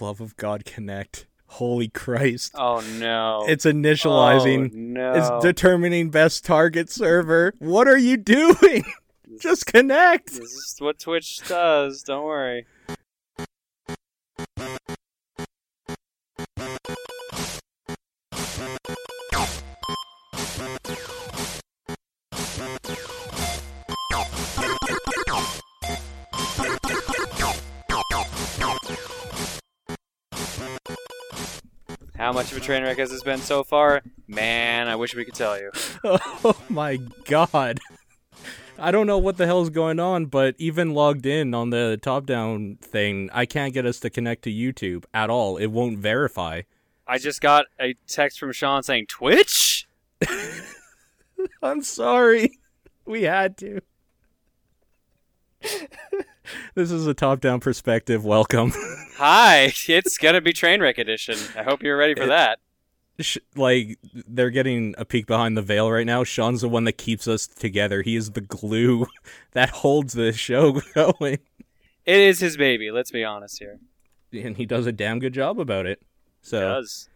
love of God, connect. Holy Christ. Oh no. It's initializing. Oh, no. It's determining best target server. What are you doing? Just connect. This is what Twitch does. Don't worry. Much of a train wreck as it's been so far? Man, I wish we could tell you. Oh my god. I don't know what the hell's going on, but even logged in on the top down thing, I can't get us to connect to YouTube at all. It won't verify. I just got a text from Sean saying Twitch. I'm sorry. We had to. this is a top down perspective. Welcome. Hi, it's gonna be Trainwreck Edition. I hope you're ready for that. Sh- like, they're getting a peek behind the veil right now. Sean's the one that keeps us together. He is the glue that holds this show going. It is his baby. Let's be honest here. And he does a damn good job about it. So, Does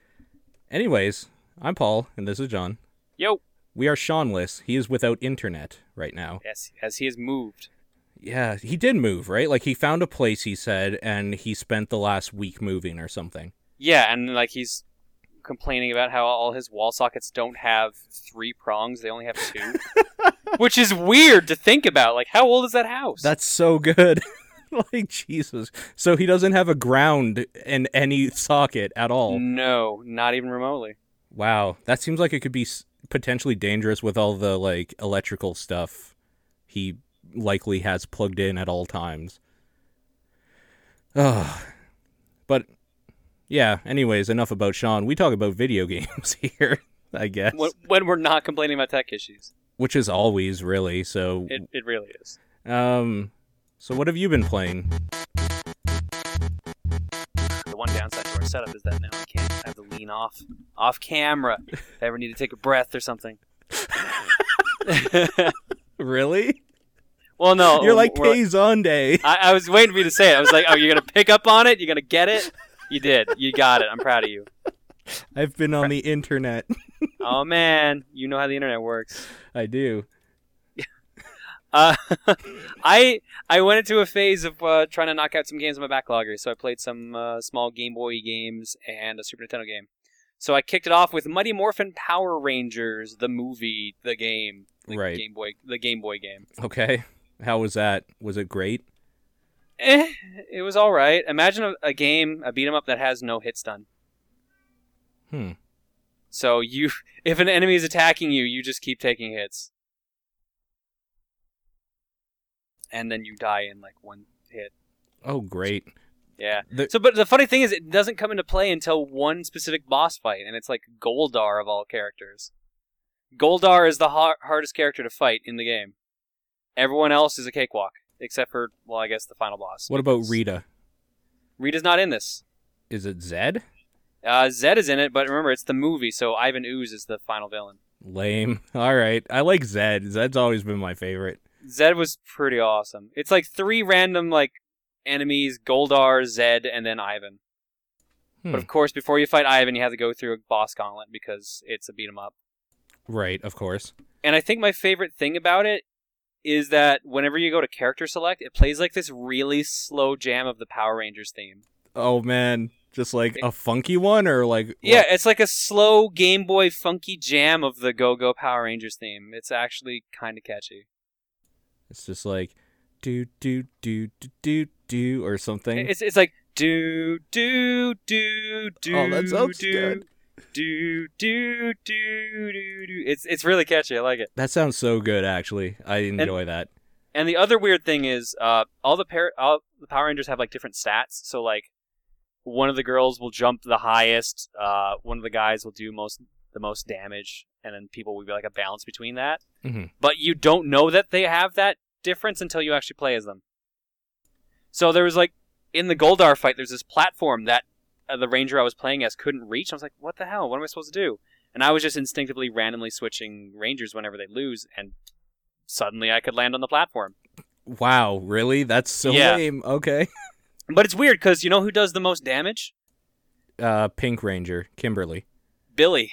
anyways, I'm Paul, and this is John. yo? We are Seanless. He is without internet right now. Yes, as he has moved. Yeah, he did move, right? Like he found a place, he said, and he spent the last week moving or something. Yeah, and like he's complaining about how all his wall sockets don't have three prongs; they only have two, which is weird to think about. Like, how old is that house? That's so good. like Jesus. So he doesn't have a ground in any socket at all. no, not even remotely. Wow, that seems like it could be potentially dangerous with all the like electrical stuff he likely has plugged in at all times. Ugh. But yeah, anyways, enough about Sean. We talk about video games here, I guess. When, when we're not complaining about tech issues, Which is always really. So it it really is. um so what have you been playing? The one downside to our setup is that now I can't I have to lean off off camera if I ever need to take a breath or something. Really? Well, no, You're like Kazonde. I, I was waiting for you to say it. I was like, "Oh, you're gonna pick up on it? You're gonna get it? You did. You got it. I'm proud of you." I've been on the internet. Oh man, you know how the internet works. I do. Uh, I I went into a phase of uh, trying to knock out some games on my backlogger, so I played some uh, small Game Boy games and a Super Nintendo game. So I kicked it off with Mighty Morphin Power Rangers, the movie, the game, the Right. Game Boy, the Game Boy game. Okay. How was that? Was it great? Eh, it was all right. Imagine a, a game, a beat 'em up that has no hit stun. Hmm. So you, if an enemy is attacking you, you just keep taking hits, and then you die in like one hit. Oh, great. Yeah. The- so, but the funny thing is, it doesn't come into play until one specific boss fight, and it's like Goldar of all characters. Goldar is the har- hardest character to fight in the game. Everyone else is a cakewalk, except for, well, I guess the final boss. What about Rita? Rita's not in this. Is it Zed? Uh, Zed is in it, but remember, it's the movie, so Ivan Ooze is the final villain. Lame. All right. I like Zed. Zed's always been my favorite. Zed was pretty awesome. It's like three random like enemies: Goldar, Zed, and then Ivan. Hmm. But of course, before you fight Ivan, you have to go through a boss gauntlet because it's a beat 'em up. Right, of course. And I think my favorite thing about it is that whenever you go to character select, it plays like this really slow jam of the Power Rangers theme. Oh man, just like a funky one or like Yeah, it's like a slow Game Boy funky jam of the Go Go Power Rangers theme. It's actually kind of catchy. It's just like do do do do do do or something. It's it's like do do do do Oh, that sounds do, good. Do do do do do. It's it's really catchy. I like it. that sounds so good actually. I enjoy that. And the other weird thing is, uh, all the par- all the Power Rangers have like different stats. So like, one of the girls will jump the highest. Uh, one of the guys will do most the most damage, and then people will be like a balance between that. Mhm. But you don't know that they have that difference until you actually play as them. So there was like in the Goldar fight, there's this platform that the ranger I was playing as couldn't reach. I was like, what the hell? What am I supposed to do? And I was just instinctively randomly switching rangers whenever they lose, and suddenly I could land on the platform. Wow, really? That's so Yeah. lame. Okay. But it's weird because you know who does the most damage? Uh, Pink Ranger, Kimberly. Billy.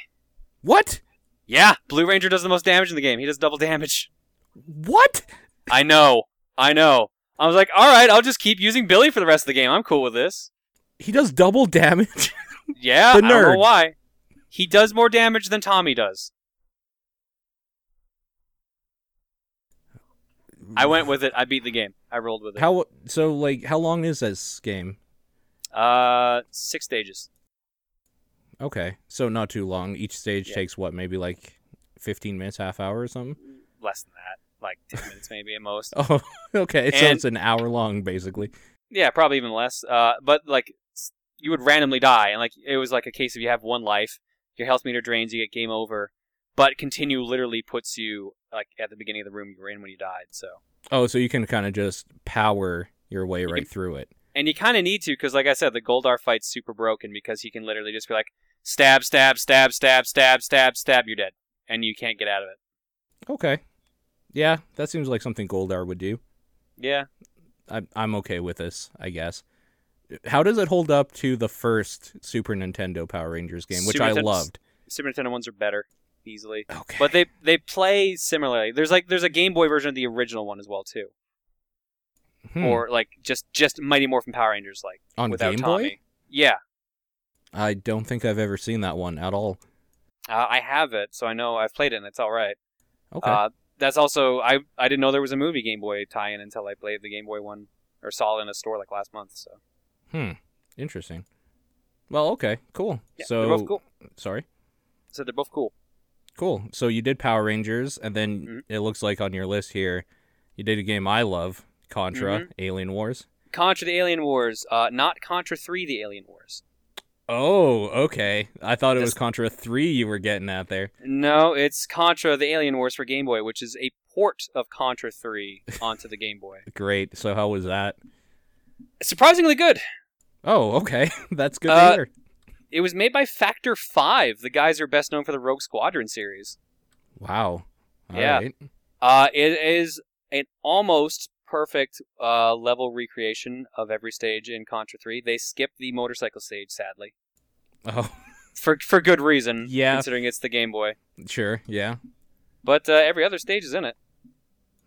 What? Yeah, Blue Ranger does the most damage in the game. He does double damage. What? I know. I know. I was like, all right, I'll just keep using Billy for the rest of the game. I'm cool with this. He does double damage. Yeah, The I don't know why. He does more damage than Tommy does. I went with it. I beat the game. I rolled with it. How so? Like, how long is this game? Uh, six stages. Okay, so not too long. Each stage Yeah. takes what, maybe like fifteen minutes, half hour or something. Less than that, like ten minutes maybe at most. Oh, okay. so it's an hour long, basically. Yeah, probably even less. Uh, but like you would randomly die, and like it was like a case of you have one life, your health meter drains, you get game over. But continue literally puts you like at the beginning of the room you were in when you died. So Oh, so you can kind of just power your way right can- through it. and you kind of need to because like I said, the Goldar fight's super broken because he can literally just be like stab, stab, stab, stab, stab, stab, stab, you're dead, and you can't get out of it. Okay. Yeah, that seems like something Goldar would do. Yeah, I, I'm okay with this, I guess. How does it hold up to the first Super Nintendo Power Rangers game, which Super I Nintendo's- loved? Super Nintendo ones are better easily. Okay. But they they play similarly. There's like there's a Game Boy version of the original one as well too, Hmm. or like just just Mighty Morphin Power Rangers like on without Game Tommy. Boy? Yeah, I don't think I've ever seen that one at all. uh, I have it, so I know I've played it and it's all right. Okay. Uh, that's also I I didn't know there was a movie Game Boy tie-in until I played the Game Boy one or saw it in a store like last month. So hmm. Interesting. Well, okay, cool. yeah, so, they're both cool. sorry. So they're both cool. Cool. So you did Power Rangers, and then Mhm. it looks like on your list here, you did a game I love, Contra, Mm-hmm. Alien Wars. Contra the Alien Wars, uh, not Contra Three the Alien Wars. Oh, okay. I thought it was Contra 3 you were getting at there. No, it's Contra the Alien Wars for Game Boy, which is a port of Contra 3 onto the Game Boy. Great. So how was that? Surprisingly good. Oh, okay. That's good Uh, to hear. It was made by Factor 5, the guys who are best known for the Rogue Squadron series. Wow. All yeah. right. Uh, it is an almost perfect uh, level recreation of every stage in Contra 3. They skipped the motorcycle stage, sadly. Oh, For, for good reason, Yeah. considering it's the Game Boy. sure. Yeah. But uh, every other stage is in it.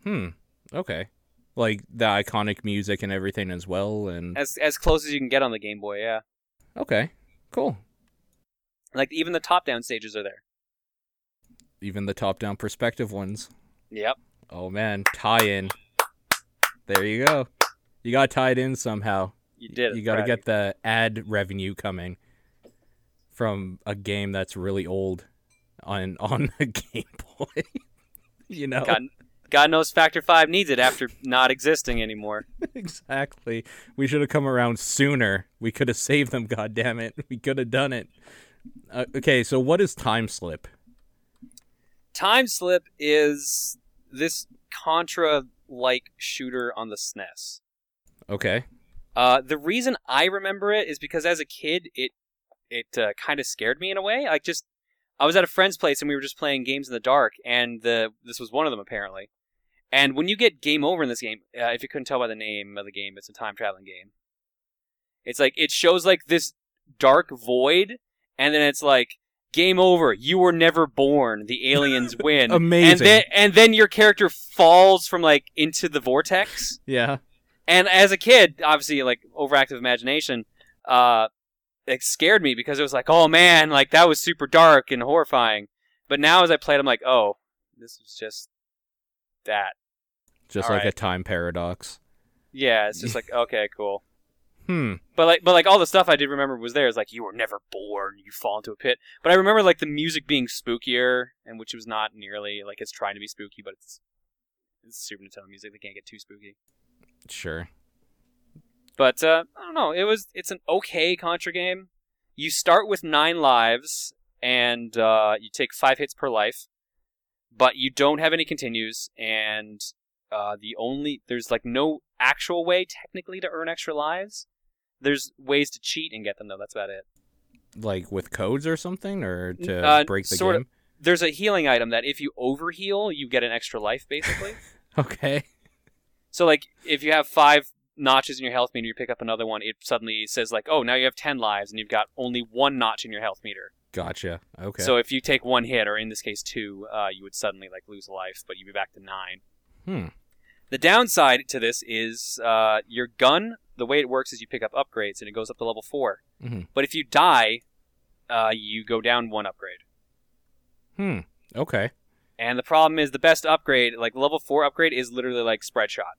Hmm. Okay. Like the iconic music and everything as well and As, as close as you can get on the Game Boy, yeah. Okay. Cool. Like, even the top-down stages are there. Even the top-down perspective ones. Yep. Oh man, tie-in. There you go. You got tied in somehow. You did it. You got to get the ad revenue coming from a game that's really old on on the Game Boy. you know God, God knows Factor 5 needs it after not existing anymore. exactly. We should have come around sooner. We could have saved them. God damn it. We could have done it. Uh, okay, so what is time slip? Time Slip is this Contra like shooter on the SNES. Okay. Uh, the reason I remember it is because as a kid, it it uh, kind of scared me in a way. Like just, I was at a friend's place and we were just playing games in the dark, and the this was one of them apparently. And when you get game over in this game, uh, if you couldn't tell by the name of the game, it's a time traveling game. It's like it shows like this dark void, and then it's like game over. You were never born. The aliens win. Amazing. And then and then your character falls from like into the vortex. Yeah. And as a kid, obviously, like overactive imagination, uh, it scared me because it was like, oh man, like that was super dark and horrifying. But now, as I played, I'm like, oh, this is just that. Just All like a time paradox. Yeah, it's just like okay, cool. Hmm. But like, but like all the stuff I did remember was there. It's like you were never born, you fall into a pit. But I remember like the music being spookier, and which was not nearly like it's trying to be spooky, but it's it's Super Nintendo music. They can't get too spooky. Sure. But uh, I don't know. It was it's an okay Contra game. You start with nine lives, and uh, you take five hits per life, but you don't have any continues, and uh, the only there's like no actual way technically to earn extra lives. There's ways to cheat and get them though. That's about it. Like with codes or something, or to Uh, break the sort of. game. There's a healing item that if you overheal, you get an extra life basically. Okay. So like if you have five notches in your health meter, you pick up another one, it suddenly says like, "Oh, now you have ten lives, and you've got only one notch in your health meter." Gotcha. Okay. So if you take one hit, or in this case two, uh, you would suddenly like lose a life, but you'd be back to nine. hmm. The downside to this is uh, your gun. The way it works is you pick up upgrades, and it goes up to level 4 Mhm. But if you die, uh, you go down one upgrade. Hmm. Okay. And the problem is the best upgrade, like level four upgrade, is literally like spread shot.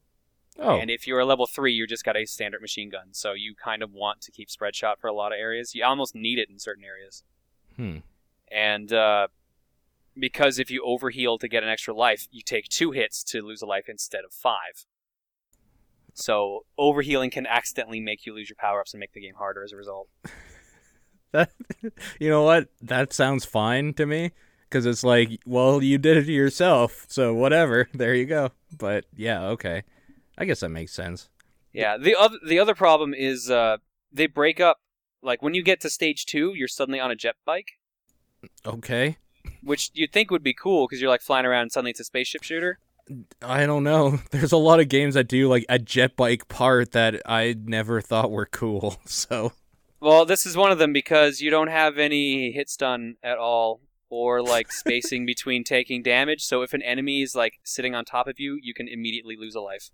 Oh. And if you're a level three, you just got a standard machine gun. So you kind of want to keep spread shot for a lot of areas. You almost need it in certain areas. hmm. And uh, because if you overheal to get an extra life, you take two hits to lose a life instead of five. So overhealing can accidentally make you lose your power ups and make the game harder as a result. That. You know what? That sounds fine to me. Because it's like, well, you did it yourself, so whatever. There you go. But yeah, okay. I guess that makes sense. Yeah. The other the other problem is uh, they break up. Like when you get to stage two, you're suddenly on a jet bike. Okay. Which you'd think would be cool because you're like flying around and suddenly it's a spaceship shooter. I don't know. There's a lot of games that do like a jet bike part that I never thought were cool. So Well, this is one of them because you don't have any hit stun at all or like spacing between taking damage. So if an enemy is like sitting on top of you, you can immediately lose a life.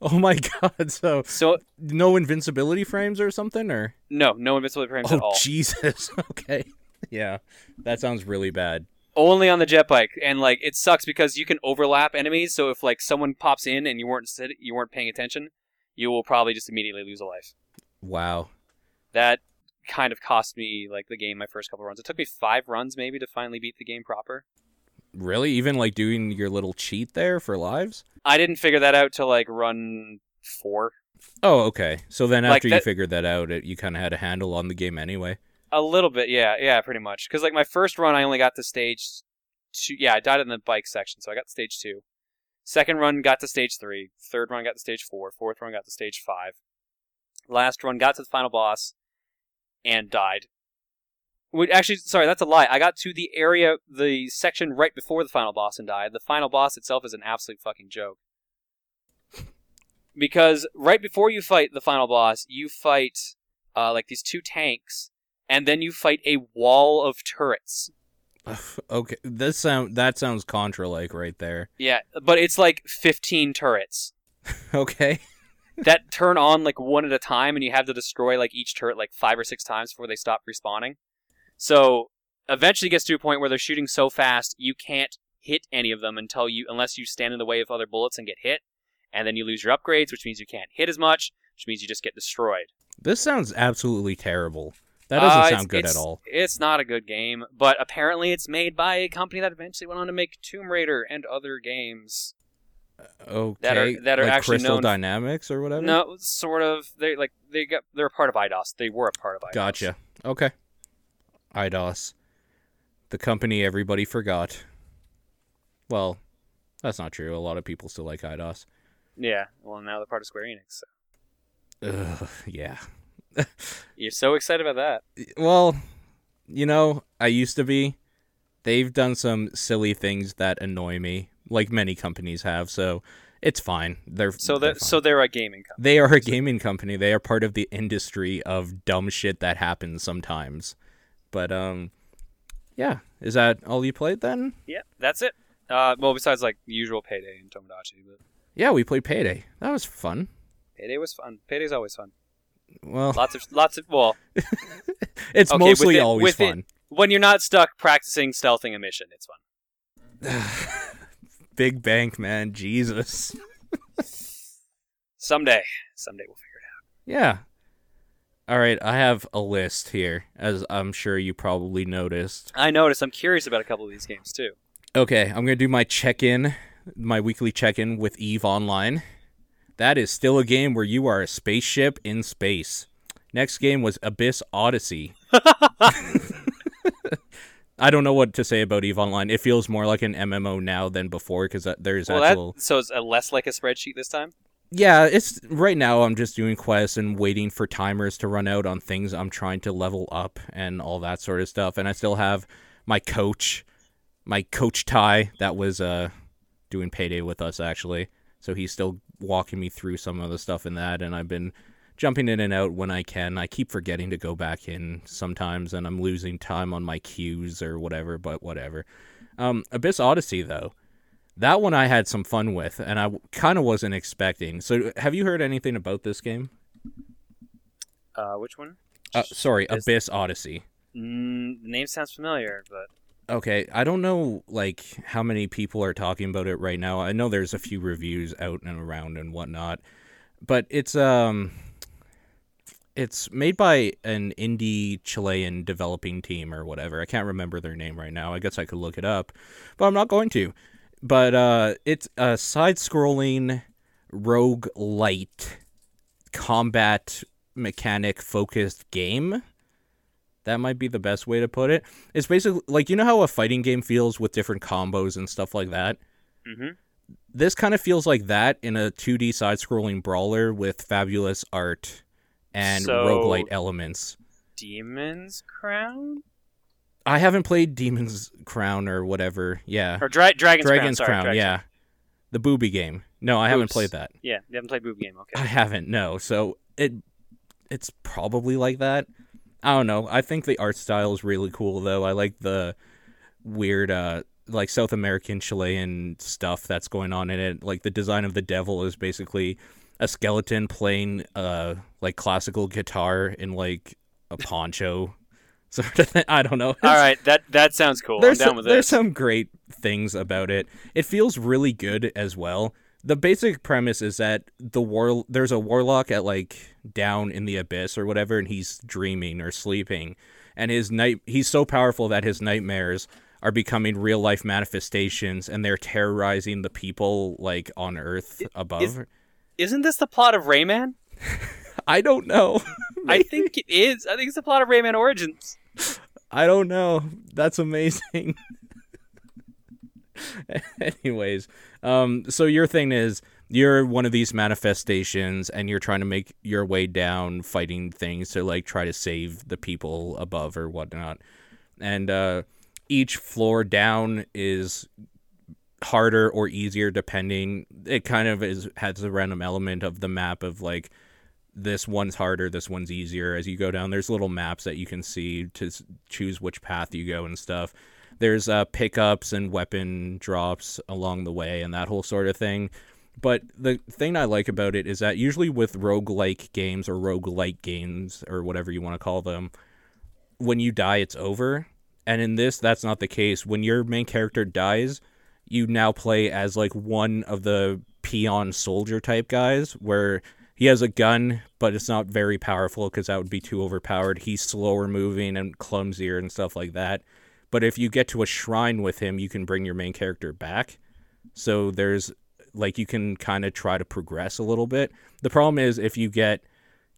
Oh my god, so So no invincibility frames or something or no, no invincibility frames oh, at Oh all. Jesus. Okay. Yeah. That sounds really bad. Only on the jet bike, and like it sucks because you can overlap enemies. So if like someone pops in and you weren't sit- you weren't paying attention, you will probably just immediately lose a life. Wow. that kind of cost me like the game my first couple runs. It took me five runs maybe to finally beat the game proper. Really? Even like doing your little cheat there for lives? I didn't figure that out till like run four. Oh, okay. So then Like after you figured that out, it, you kind of had a handle on the game anyway. A little bit, yeah, yeah, pretty much. Because like my first run, I only got to stage two. Yeah, I died in the bike section, so I got to stage two. Second run got to stage three. Third run got to stage four. Fourth run got to stage five. Last run got to the final boss, and died. Wait, actually, sorry, that's a lie. I got to the area, the section right before the final boss and died. The final boss itself is an absolute fucking joke. Because right before you fight the final boss, you fight uh, like these two tanks, and then you fight a wall of turrets. okay. This sound that sounds Contra like right there. Yeah, but it's like 15 turrets Okay. that turn on like one at a time, and you have to destroy like each turret like five or six times before they stop respawning. So eventually, it gets to a point where they're shooting so fast you can't hit any of them until you unless you stand in the way of other bullets and get hit, and then you lose your upgrades, which means you can't hit as much, which means you just get destroyed. This sounds absolutely terrible. That doesn't Uh, sound good at all. It's not a good game, but apparently it's made by a company that eventually went on to make Tomb Raider and other games. Okay. that are- that are like actually Crystal known- Dynamics or whatever. No, sort of. They like they got they're a part of Eidos. They were a part of Eidos. Gotcha. Okay. Eidos. The company everybody forgot. Well, that's not true. A lot of people still like Eidos. Yeah. Well, now they're part of Square Enix. So. Ugh, yeah. You're so excited about that. Well, you know, I used to be. They've done some silly things that annoy me, like many companies have, so it's fine. They're So they're that fine. so they're a gaming company. They are a gaming company. They are part of the industry of dumb shit that happens sometimes. But um yeah, is that all you played then? Yeah, that's it. Uh, well, besides like usual Payday and Tomodachi, but Yeah, we played Payday. That was fun. Payday was fun. Payday's always fun. Well, Lots of lots of well, it's okay, mostly with it- always with it- fun. when you're not stuck practicing stealthing a mission, it's fun. Big bank, man. Jesus. Someday, someday we'll figure it out. Yeah. All right, I have a list here, as I'm sure you probably noticed. I noticed. I'm curious about a couple of these games too. Okay, I'm gonna do my check-in, my weekly check-in with Eve Online. That is still a game where you are a spaceship in space. Next game was Abyss Odyssey. I don't know what to say about Eve Online. It feels more like an MMO now than before because there's Well, actual. that so it's a less like a spreadsheet this time. Yeah, it's right now. I'm just doing quests and waiting for timers to run out on things I'm trying to level up and all that sort of stuff. And I still have my coach, my coach Ty, that was uh doing payday with us actually. So he's still walking me through some of the stuff in that, and I've been jumping in and out when I can. I keep forgetting to go back in sometimes, and I'm losing time on my queues or whatever. But whatever. Um, Abyss Odyssey though, that one I had some fun with, and I kind of wasn't expecting. So, have you heard anything about this game? Uh, which one? Uh, sorry, Abyss- Abyss Odyssey. Mm, the name sounds familiar, but Okay, I don't know like how many people are talking about it right now. I know there's a few reviews out and around and whatnot, but it's um, it's made by an indie Chilean developing team or whatever. I can't remember their name right now. I guess I could look it up, but I'm not going to. But uh, it's a side-scrolling roguelite combat mechanic focused game. That might be the best way to put it. It's basically like you know how a fighting game feels with different combos and stuff like that. hmm This kind of feels like that in a 2D side-scrolling brawler with fabulous art and So- roguelite elements. Demon's Crown I haven't played Demon's Crown or whatever. Yeah. or Dra- Dragon's, Dragon's Crown. Crown, sorry, yeah. The booby game. No, I haven't played that. Yeah, you haven't played booby Game. Okay. I haven't, no. So it it's probably like that. I don't know. I think the art style is really cool though. I like the weird uh like South American Chilean stuff that's going on in it. Like the design of the devil is basically a skeleton playing uh like classical guitar in like a poncho sort of thing. I don't know. All right, that that sounds cool. there's I'm down some, there's this. some great things about it. It feels really good as well. The basic premise is that the war there's a warlock at like down in the abyss or whatever, and he's dreaming or sleeping, and his night he's so powerful that his nightmares are becoming real life manifestations, and they're terrorizing the people like on Earth above. Isn't this the plot of Rayman? I don't know. I think it is. I think it's the plot of Rayman Origins. I don't know. That's amazing. Anyways, um, so your thing is you're one of these manifestations and you're trying to make your way down fighting things to like try to save the people above or whatnot. And uh each floor down is harder or easier depending it kind of is has a random element of the map of like this one's harder, this one's easier. As you go down, there's little maps that you can see to choose which path you go and stuff. There's uh, pickups and weapon drops along the way and that whole sort of thing. But the thing I like about it is that usually with roguelike games or roguelite games or whatever you want to call them, when you die, it's over. And in this, that's not the case. When your main character dies, you now play as like one of the peon soldier type guys where he has a gun, but it's not very powerful because that would be too overpowered. He's slower moving and clumsier and stuff like that. But if you get to a shrine with him, you can bring your main character back. So there's like you can kind of try to progress a little bit. The problem is if you get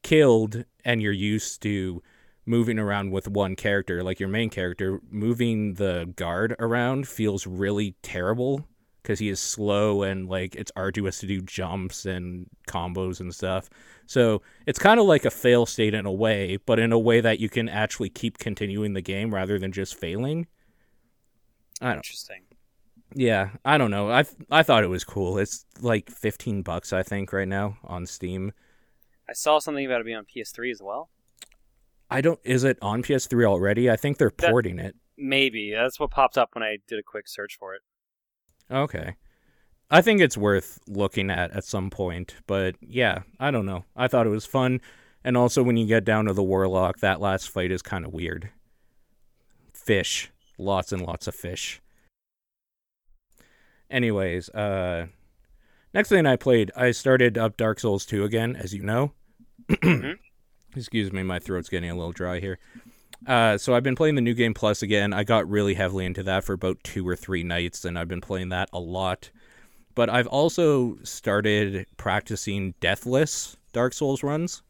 killed and you're used to moving around with one character, like your main character, moving the guard around feels really terrible because he is slow and like it's arduous to do jumps and combos and stuff. So it's kind of like a fail state in a way, but in a way that you can actually keep continuing the game rather than just failing. I don't. Interesting. Yeah, I don't know. I I thought it was cool. It's like fifteen bucks, I think, right now on Steam. I saw something about it being on PS3 as well. I don't. Is it on PS3 already? I think they're That- porting it. Maybe that's what popped up when I did a quick search for it. Okay. I think it's worth looking at at some point, but yeah, I don't know. I thought it was fun, and also when you get down to the warlock, that last fight is kind of weird. Fish, lots and lots of fish. Anyways, uh next thing I played, I started up Dark Souls 2 again, as you know. Mhm. Excuse me, my throat's getting a little dry here. Uh, so I've been playing the new game plus again. I got really heavily into that for about two or three nights, and I've been playing that a lot. But I've also started practicing deathless Dark Souls runs,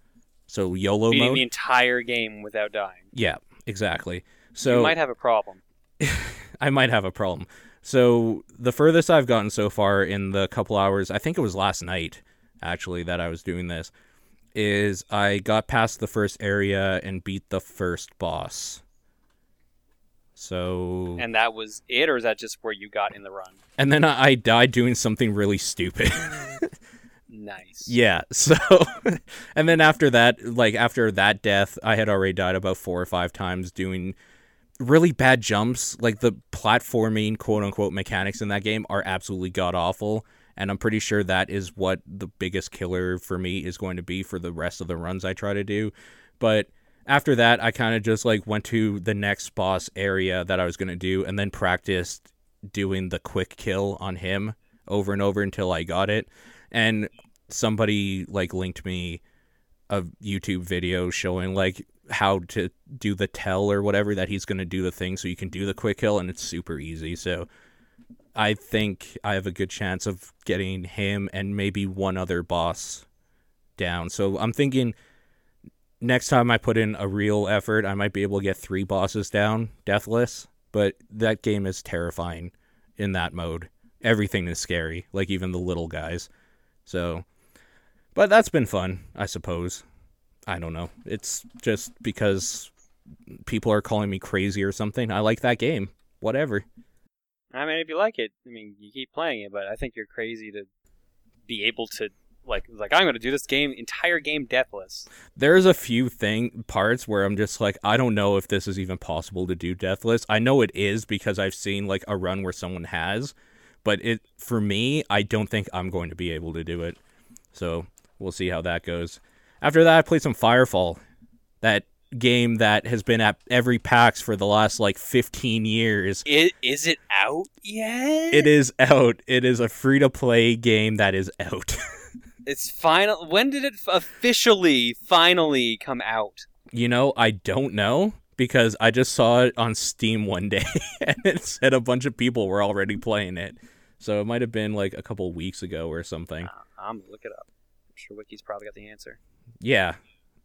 so YOLO Beating mode. the entire game without dying. yeah, exactly. So you might have a problem. I might have a problem. So the furthest I've gotten so far in the couple hours, I think it was last night actually that I was doing this, is I got past the first area and beat the first boss. So And that was it, or is that just where you got in the run? and then I I died doing something really stupid. Nice. Yeah. So, and then after that, like after that death, I had already died about four or five times doing really bad jumps. Like the platforming, quote unquote, mechanics in that game are absolutely god awful. And I'm pretty sure that is what the biggest killer for me is going to be for the rest of the runs I try to do. But after that, I kind of just like went to the next boss area that I was going to do and then practiced doing the quick kill on him over and over until I got it. And somebody like linked me a YouTube video showing like how to do the tell or whatever that he's going to do the thing so you can do the quick kill and it's super easy. So I think I have a good chance of getting him and maybe one other boss down. So I'm thinking next time I put in a real effort, I might be able to get three bosses down deathless, but that game is terrifying in that mode. Everything is scary, like even the little guys. So but that's been fun, I suppose. I don't know. It's just because people are calling me crazy or something. I like that game. Whatever. I mean, if you like it, I mean, you keep playing it, but I think you're crazy to be able to like like I'm going to do this game entire game deathless. There's a few thing parts where I'm just like I don't know if this is even possible to do deathless. I know it is because I've seen like a run where someone has, but it for me, I don't think I'm going to be able to do it. So, we'll see how that goes. After that, I played some Firefall. That game that has been at every PAX for the last like 15 years. It, is it out yet? It is out. It is a free to play game that is out. it's final. When did it officially, finally come out? You know, I don't know because I just saw it on Steam one day and it said a bunch of people were already playing it. So it might have been like a couple weeks ago or something. Uh, I'm gonna look it up. I'm sure Wiki's probably got the answer. Yeah,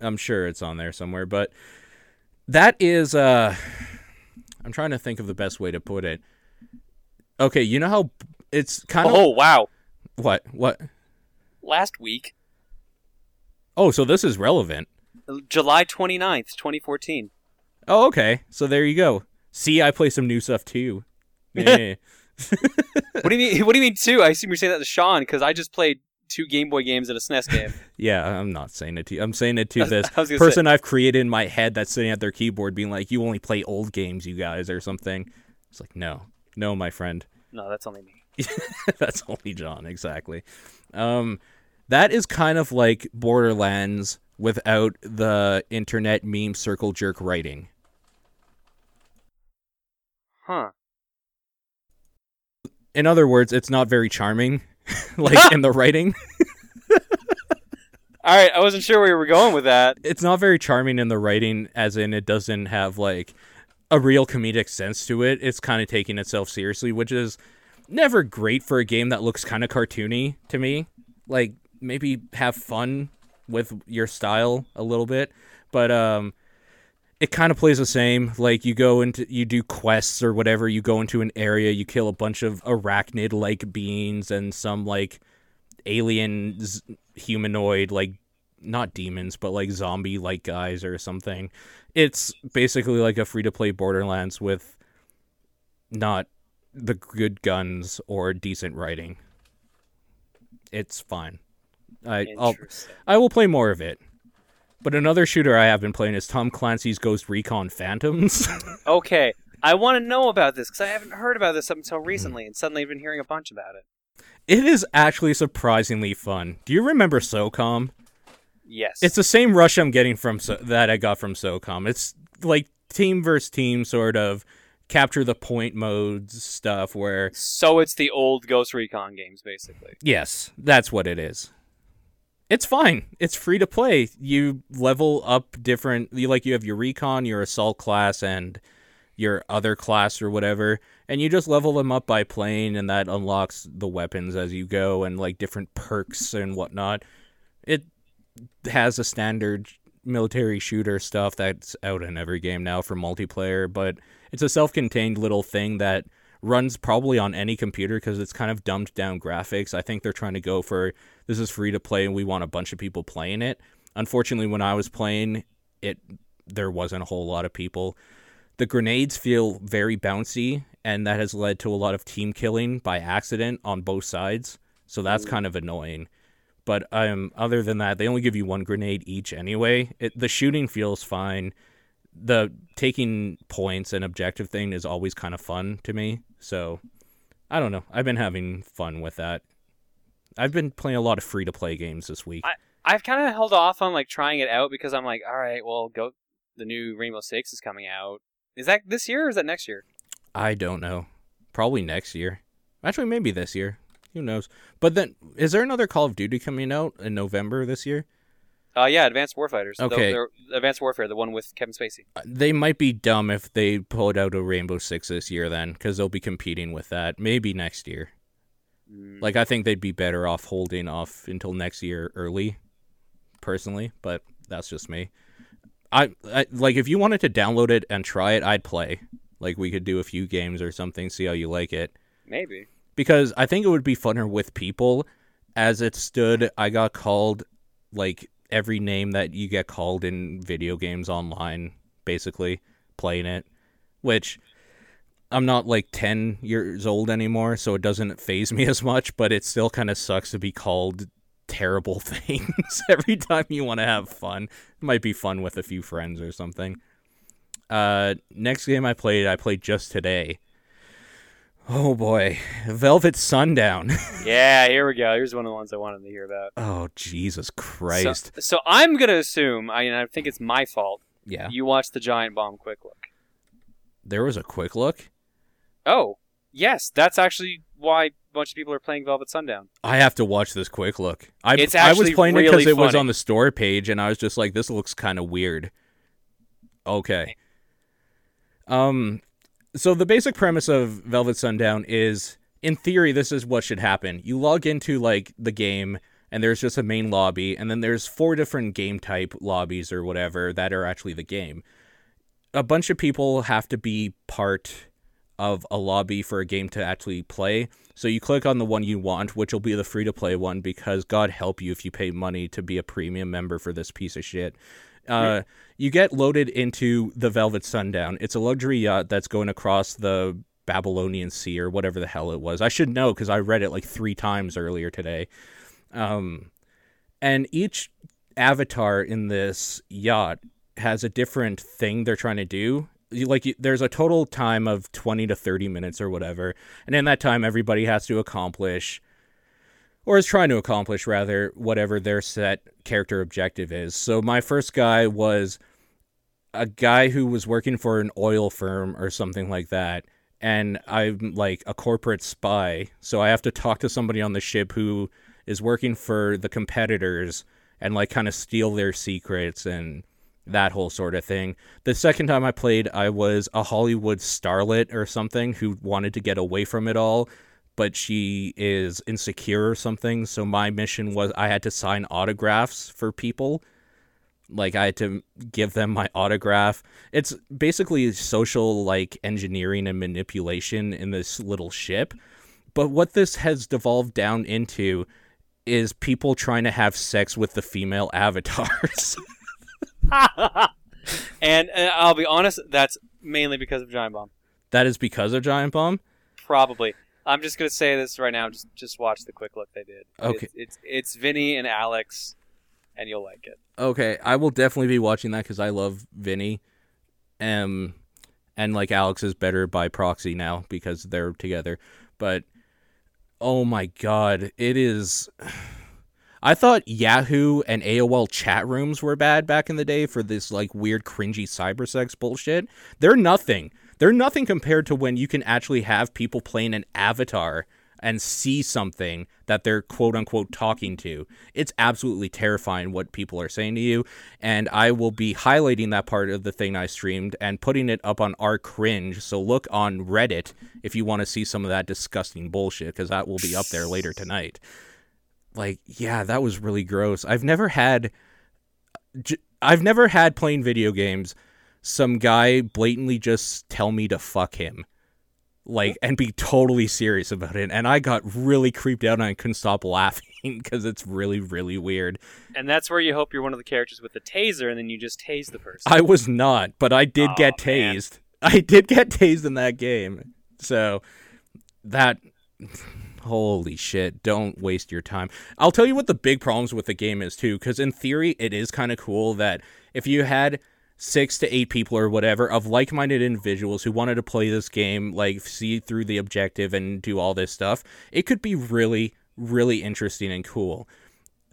I'm sure it's on there somewhere. But that is, uh, I'm trying to think of the best way to put it. Okay, you know how it's kind of. Oh wow! What? What? Last week. Oh, so this is relevant. July 29th, 2014. Oh, okay. So there you go. See, I play some new stuff too. Yeah what do you mean? What do you mean too? I assume you're saying that to Sean because I just played two Game Boy games and a SNES game. yeah, I'm not saying it to you. I'm saying it to this person say. I've created in my head that's sitting at their keyboard, being like, "You only play old games, you guys," or something. It's like, no, no, my friend. No, that's only me. that's only John, exactly. Um, that is kind of like Borderlands without the internet meme circle jerk writing. Huh in other words, it's not very charming, like in the writing. All right, I wasn't sure where you were going with that. It's not very charming in the writing, as in it doesn't have like a real comedic sense to it. It's kind of taking itself seriously, which is never great for a game that looks kind of cartoony to me. Like maybe have fun with your style a little bit, but um it kind of plays the same. Like you go into you do quests or whatever. You go into an area, you kill a bunch of arachnid like beings and some like alien humanoid like not demons but like zombie like guys or something. It's basically like a free to play Borderlands with not the good guns or decent writing. It's fine. I I'll, I will play more of it. But another shooter I have been playing is Tom Clancy's Ghost Recon Phantoms. okay, I want to know about this because I haven't heard about this up until hmm. recently, and suddenly I've been hearing a bunch about it. It is actually surprisingly fun. Do you remember SOCOM? Yes. It's the same rush I'm getting from so- that I got from SOCOM. It's like team versus team sort of capture the point modes stuff where So it's the old Ghost Recon games basically. Yes, that's what it is it's fine. It's free to play. You level up different. You like you have your recon, your assault class, and your other class or whatever, and you just level them up by playing, and that unlocks the weapons as you go and like different perks and whatnot. It has a standard military shooter stuff that's out in every game now for multiplayer, but it's a self-contained little thing that runs probably on any computer because it's kind of dumbed down graphics. I think they're trying to go for this is free to play and we want a bunch of people playing it. Unfortunately, when I was playing it, there wasn't a whole lot of people. The grenades feel very bouncy, and that has led to a lot of team killing by accident on both sides. So that's kind of annoying. But um, other than that, they only give you one grenade each anyway. It, the shooting feels fine. The taking points and objective thing is always kind of fun to me. So I don't know. I've been having fun with that. I've been playing a lot of free to play games this week. I've kind of held off on like trying it out because I'm like, all right, well, go. The new Rainbow Six is coming out. Is that this year or is that next year? I don't know. Probably next year. Actually, maybe this year. Who knows? But then, is there another Call of Duty coming out in November this year? Uh, yeah, Advanced Warfighters. The- Okay. the- Advanced Warfare, the one with Kevin Spacey. Uh, They might be dumb if they pulled out a Rainbow Six this year, then, because they'll be competing with that. Maybe next year. Mm, Like, I think they'd be better off holding off until next year early, personally. But that's just me. I, I like if you wanted to download it and try it, I'd play. Like, we could do a few games or something, see how you like it. maybe. because I think it would be funner with people. As it stood, I got called like every name that you get called in video games online, basically playing it, which I'm not like 10 years old anymore, so it doesn't faze me as much, but it still kind of sucks to be called terrible things every time you want to have fun. It might be fun with a few friends or something. Uh, next game I played, I played just today. Oh boy, Velvet Sundown. Yeah, here we go. Here's one of the ones I wanted to hear about. oh Jesus Christ! So, so I'm gonna assume. I mean, I think it's my fault. yeah, You watched the Giant Bomb Quick Look. there was a quick look. Oh, yes, that's actually why a bunch of people are playing Velvet Sundown. I have to watch this quick look. I It's I was playing it because it was on the store page, and I was just like, "This looks kind of weird." Okay. Um, so the basic premise of Velvet Sundown is, in theory, this is what should happen. You log into like the game, and there's just a main lobby, and then there's four different game type lobbies or whatever that are actually the game. A bunch of people have to be part of a lobby for a game to actually play. So you click on the one you want, which will be the free to play one, because God help you if you pay money to be a premium member for this piece of shit. Uh, you get loaded into the Velvet Sundown. It's a luxury yacht that's going across the Babylonian Sea or whatever the hell it was. I should know because I read it like three times earlier today. Um, and each avatar in this yacht has a different thing they're trying to do. Like there's a total time of 20 to 30 minutes or whatever. And in that time everybody has to accomplish or is trying to accomplish rather whatever their set character objective is. So my first guy was a guy who was working for an oil firm or something like that and I'm like a corporate spy. So I have to talk to somebody on the ship who is working for the competitors and like kind of steal their secrets and that whole sort of thing. The second time I played, I was a Hollywood starlet or something who wanted to get away from it all, but she is insecure or something. So my mission was I had to sign autographs for people. Like I had to give them my autograph. It's basically social like engineering and manipulation in this little ship. But what this has devolved down into is people trying to have sex with the female avatars. and uh, I'll be honest, that's mainly because of Giant Bomb. that is because of Giant Bomb. Probably. I'm just gonna say this right now. Just just watch the quick look they did. Okay. It's it's, it's Vinny and Alex, and you'll like it. Okay, I will definitely be watching that because I love Vinny, um, and like Alex is better by proxy now because they're together. But oh my god, it is. I thought Yahoo and AOL chat rooms were bad back in the day for this like weird cringy cybersex bullshit. They're nothing. They're nothing compared to when you can actually have people playing an avatar and see something that they're quote unquote talking to. It's absolutely terrifying what people are saying to you. And I will be highlighting that part of the thing I streamed and putting it up on our cringe. So look on Reddit if you want to see some of that disgusting bullshit, because that will be up there later tonight. Like, yeah, that was really gross. I've never had. I've never had playing video games some guy blatantly just tell me to fuck him like and be totally serious about it and i got really creeped out and i couldn't stop laughing because it's really really weird And that's where you hope you're one of the characters with the taser, and then you just tase the person. i was not but i did Aw, get man. tased i did get tased in that game so that Holy shit, don't waste your time. I'll tell you what the big problems with the game is too cuz in theory it is kind of cool that if you had 6 to 8 people or whatever of like-minded individuals who wanted to play this game, like see through the objective and do all this stuff, it could be really really interesting and cool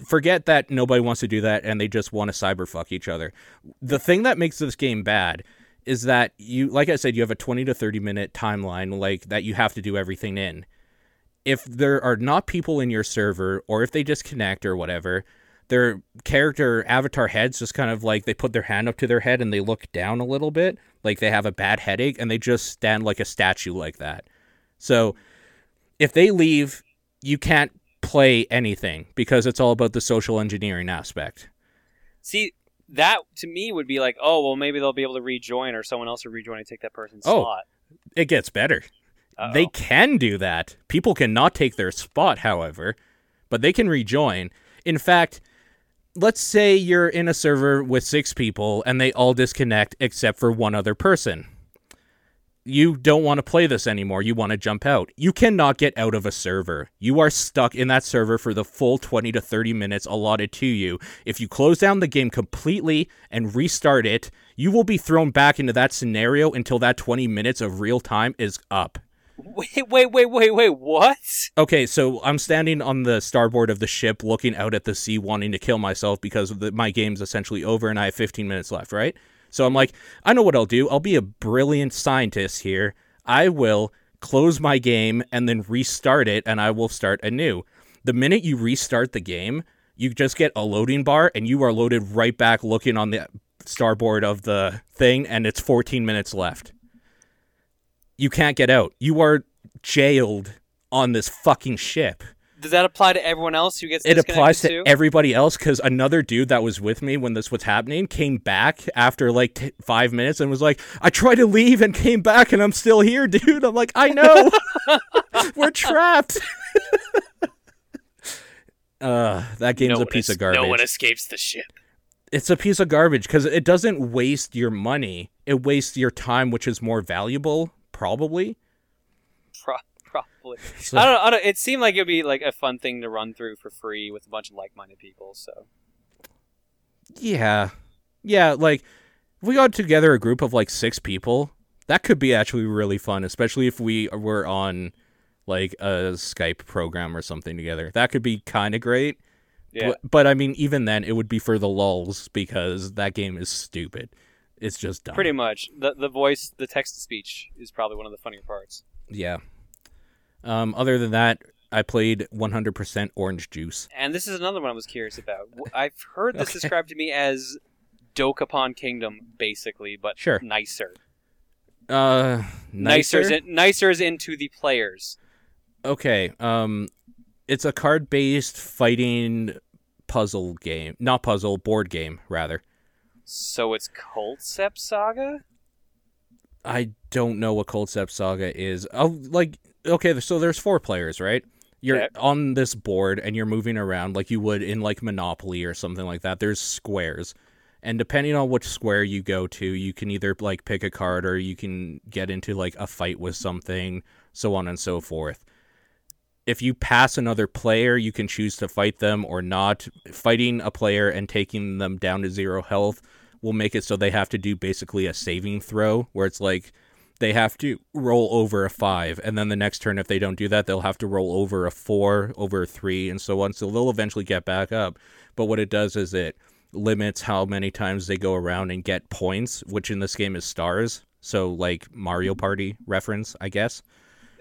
forget that nobody wants to do that and they just want to cyberfuck each other. The thing that makes this game bad is that you like I said you have a 20 to 30 minute timeline like that you have to do everything in. If there are not people in your server or if they disconnect or whatever, their character avatar heads just kind of like they put their hand up to their head and they look down a little bit like they have a bad headache and they just stand like a statue like that. So if they leave, you can't play anything because it's all about the social engineering aspect. See, that to me would be like, oh, well, maybe they'll be able to rejoin or someone else will rejoin and take that person's oh, spot. Oh. slot. It gets better. Uh-oh. They can do that. People cannot take their spot, however, but they can rejoin. In fact, let's say you're in a server with six people and they all disconnect except for one other person. You don't want to play this anymore. You want to jump out. You cannot get out of a server. You are stuck in that server for the full 20 to 30 minutes allotted to you. If you close down the game completely and restart it, you will be thrown back into that scenario until that 20 minutes of real time is up. Wait, wait, wait, wait, wait. What? Okay, so I'm standing on the starboard of the ship looking out at the sea, wanting to kill myself because the, my game's essentially over and I have 15 minutes left, right? So I'm like, I know what I'll do. I'll be a brilliant scientist here. I will close my game and then restart it, and I will start anew. The minute you restart the game, you just get a loading bar, and you are loaded right back looking on the starboard of the thing, and it's 14 minutes left. You can't get out. You are jailed on this fucking ship. Does that apply to everyone else who gets It applies to too? everybody else because another dude that was with me when this was happening came back after like t- five minutes and was like, I tried to leave and came back and I'm still here, dude. I'm like, I know. We're trapped. uh, that game's No a piece es- of garbage. No one escapes the ship. it's a piece of garbage because it doesn't waste your money. It wastes your time, which is more valuable, probably. Pro- probably. So- I, don't, I don't. It seemed like it'd be like a fun thing to run through for free with a bunch of like-minded people. So Yeah. Yeah, like if we got together a group of like six people, that could be actually really fun, especially if we were on like a Skype program or something together. That could be kind of great. yeah, But, but I mean, even then, it would be for the lulls because that game is stupid. It's just dumb. pretty much. The the voice, the text to speech is probably one of the funnier parts. Yeah. Um, other than that, I played 100% Orange Juice. And this is another one I was curious about. I've heard this Okay. described to me as Dokapon Kingdom, basically, but Sure. nicer. Uh, Nicer, nicer. is in, nicer is into the players. okay um it's a card-based fighting puzzle game not puzzle board game rather So it's Culdcept Saga. i don't know what Culdcept Saga is oh like okay so there's four players right you're Okay. on this board and you're moving around like you would in like monopoly or something like that there's squares and depending on which square you go to you can either like pick a card or you can get into like a fight with something so on and so forth if you pass another player, you can choose to fight them or not. Fighting a player and taking them down to zero health will make it so they have to do basically a saving throw, where it's like they have to roll over a five, and then the next turn, if they don't do that, they'll have to roll over a four, over a three, and so on. So they'll eventually get back up. But what it does is it limits how many times they go around and get points, which in this game is stars. So like Mario Party reference, I guess.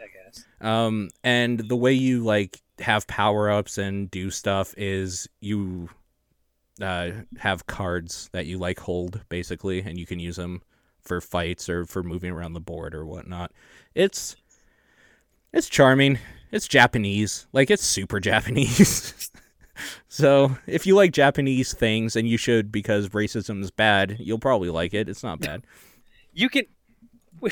I guess. Um, and the way you like have power ups and do stuff is you uh, have cards that you like hold basically, and you can use them for fights or for moving around the board or whatnot. It's it's charming. It's Japanese, like it's super Japanese. so if you like Japanese things, and you should because racism is bad, you'll probably like it. It's not bad. You can.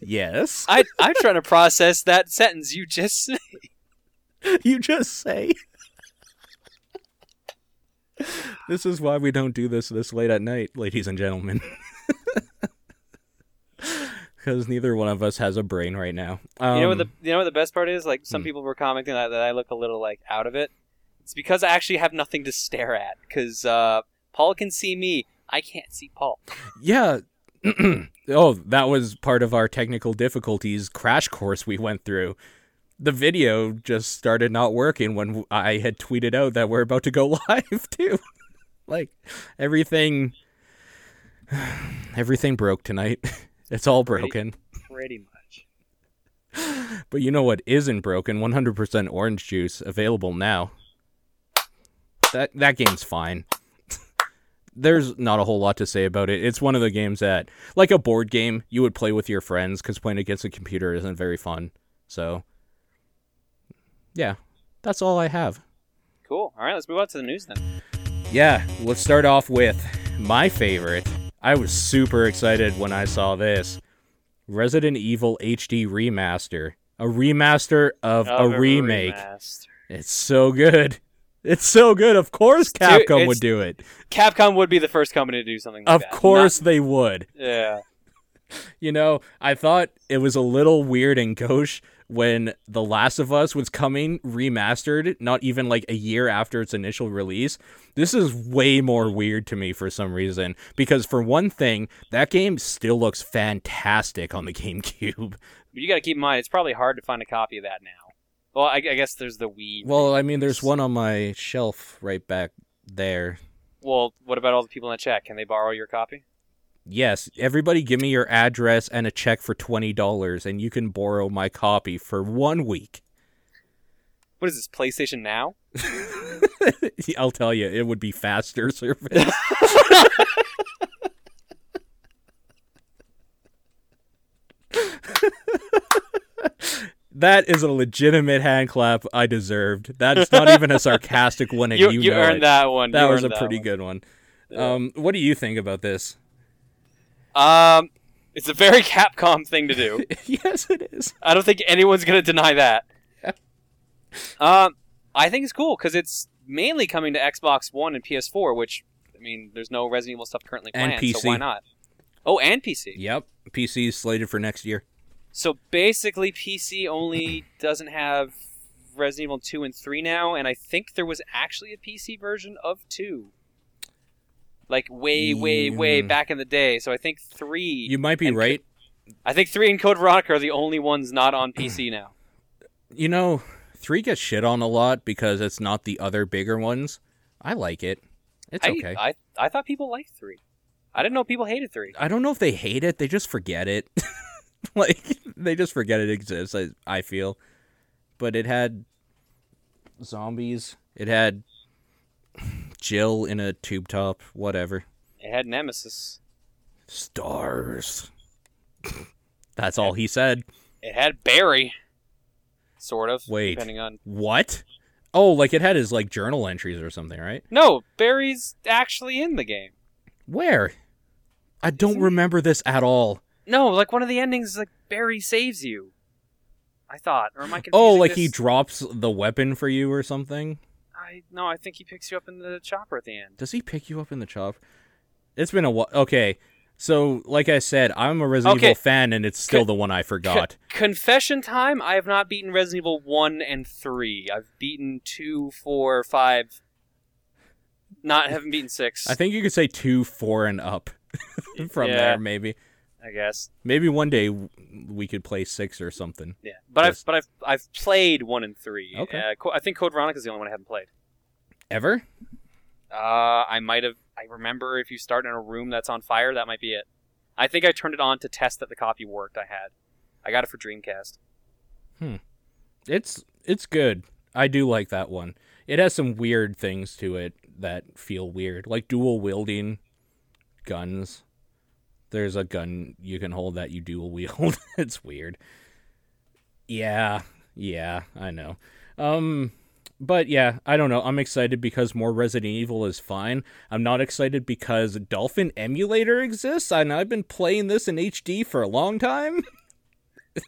yes, I I'm trying to process that sentence you just said. you just say. this is why we don't do this this late at night, ladies and gentlemen. because neither one of us has a brain right now. Um, you know what the you know what the best part is? Like some Hmm. people were commenting that, that I look a little like out of it. It's because I actually have nothing to stare at. Because uh, Paul can see me, I can't see Paul. Yeah. oh, that was part of our technical difficulties crash course we went through. The video just started not working when I had tweeted out that we're about to go live too. like everything everything broke tonight. It's all Pretty- broken. Pretty much. But you know what isn't broken? 100% orange juice available now. That that game's fine. There's not a whole lot to say about it. It's one of the games that, like a board game, you would play with your friends because playing against a computer isn't very fun. So, yeah, that's all I have. Cool. All right, let's move on to the news then. Yeah, let's start off with my favorite. I was super excited when I saw this Resident Evil HD remaster. A remaster of, a remake. remaster. It's so good. It's so good. Of course Dude, Capcom it's- would do it. Capcom would be the first company to do something like that. Of that. course they would. Yeah. You know, I thought it was a little weird and gauche when The Last of Us was coming remastered, not even like a year after its initial release. This is way more weird to me for some reason because for one thing, that game still looks fantastic on the GameCube. But you got to keep in mind, it's probably hard to find a copy of that now. Well, I, I guess there's the Wii. Well, I mean, there's one on my shelf right back there. Well, what about all the people in the chat? Can they borrow your copy? Yes, everybody give me your address and a check for $20 and you can borrow my copy for 1 week. What is this, PlayStation Now? I'll tell you, it would be faster service. that is a legitimate hand clap I deserved. That is not even a sarcastic one, and You, you, earned it. that one. That You was a pretty one. good one. Um, what do you think about this? Um, it's a very Capcom thing to do. yes, it is. I don't think anyone's gonna deny that. Um, I think it's cool because it's mainly coming to Xbox One and PS4, which I mean, there's no Resident Evil stuff currently And planned, so why not? Oh, and PC. Yep, PC is slated for next year. So basically, PC only doesn't have Resident Evil 2 and 3 now, and I think there was actually a PC version of 2. Like way, way, way back in the day. So I think 3. You might be And co- right. I think 3 and Code Veronica are the only ones not on PC now. You know, three gets shit on a lot because it's not the other bigger ones. I like it. It's I, okay. I, I thought people liked 3. I didn't know people hated 3. I don't know if they hate it. They just forget it. like they just forget it exists. I I feel, but it had zombies. It had Jill in a tube top. Whatever. It had Nemesis. Stars. That's all he said. It had Barry. Sort of. Wait. Depending on. What? Oh, like it had his like journal entries or something, right? No, Barry's actually in the game. Where? I don't Isn't remember this at all. No, like one of the endings is like Barry saves you. I thought, or am I oh, confusing Oh, like he drops the weapon for you or something? I no, I think he picks you up in the chopper at the end. Does he pick you up in the chopper? It's been a while. Okay, so like I said, I'm a Resident Okay. Evil fan, and it's still Con- the one I forgot. Confession time: I have not beaten Resident Evil one and three. I've beaten two, four, five. Not haven't beaten six. I think you could say two, four, and up from Yeah. there. Maybe, I guess. maybe one day we could play six or something. Yeah, but Yes. I've but I've I've played one and three. Okay. Uh, I think Code Veronica is the only one I haven't played. Ever? Uh, I might have. I remember if you start in a room that's on fire, that might be it. I think I turned it on to test that the copy worked. I had. I got it for Dreamcast. Hmm. It's it's good. I do like that one. It has some weird things to it that feel weird, like dual wielding guns. There's a gun you can hold that you dual wield. it's weird. Yeah, yeah, I know. Um, but yeah, I don't know. I'm excited because more Resident Evil is fine. I'm not excited because Dolphin Emulator exists, and I've been playing this in HD for a long time.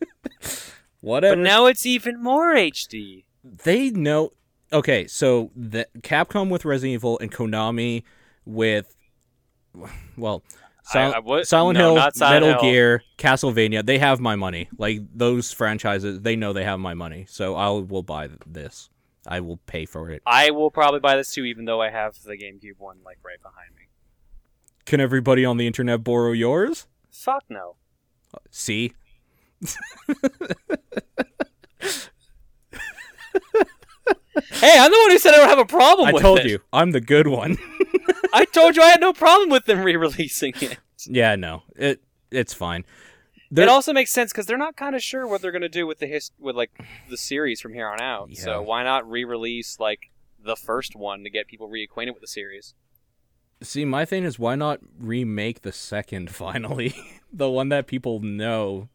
Whatever But now it's even more HD. they know okay so the capcom with resident evil and konami with well Sil- I would- Silent no, Hill, Silent Metal Hill. Gear, Castlevania, they have my money. Like those franchises, they know they have my money. So I will buy this. I will pay for it. I will probably buy this too, even though I have the GameCube one like right behind me. Can everybody on the internet borrow yours? Fuck no. See? Hey, I'm the one who said I don't have a problem I with told it. you. I'm the good one. I told you I had no problem with them re-releasing it. yeah, no. It it's fine. It also makes sense because they're not kind of sure what they're gonna do with the his- with like the series from here on out. Yeah. So why not re-release like the first one to get people reacquainted with the series? See, my thing is why not remake the second finally? the one that people know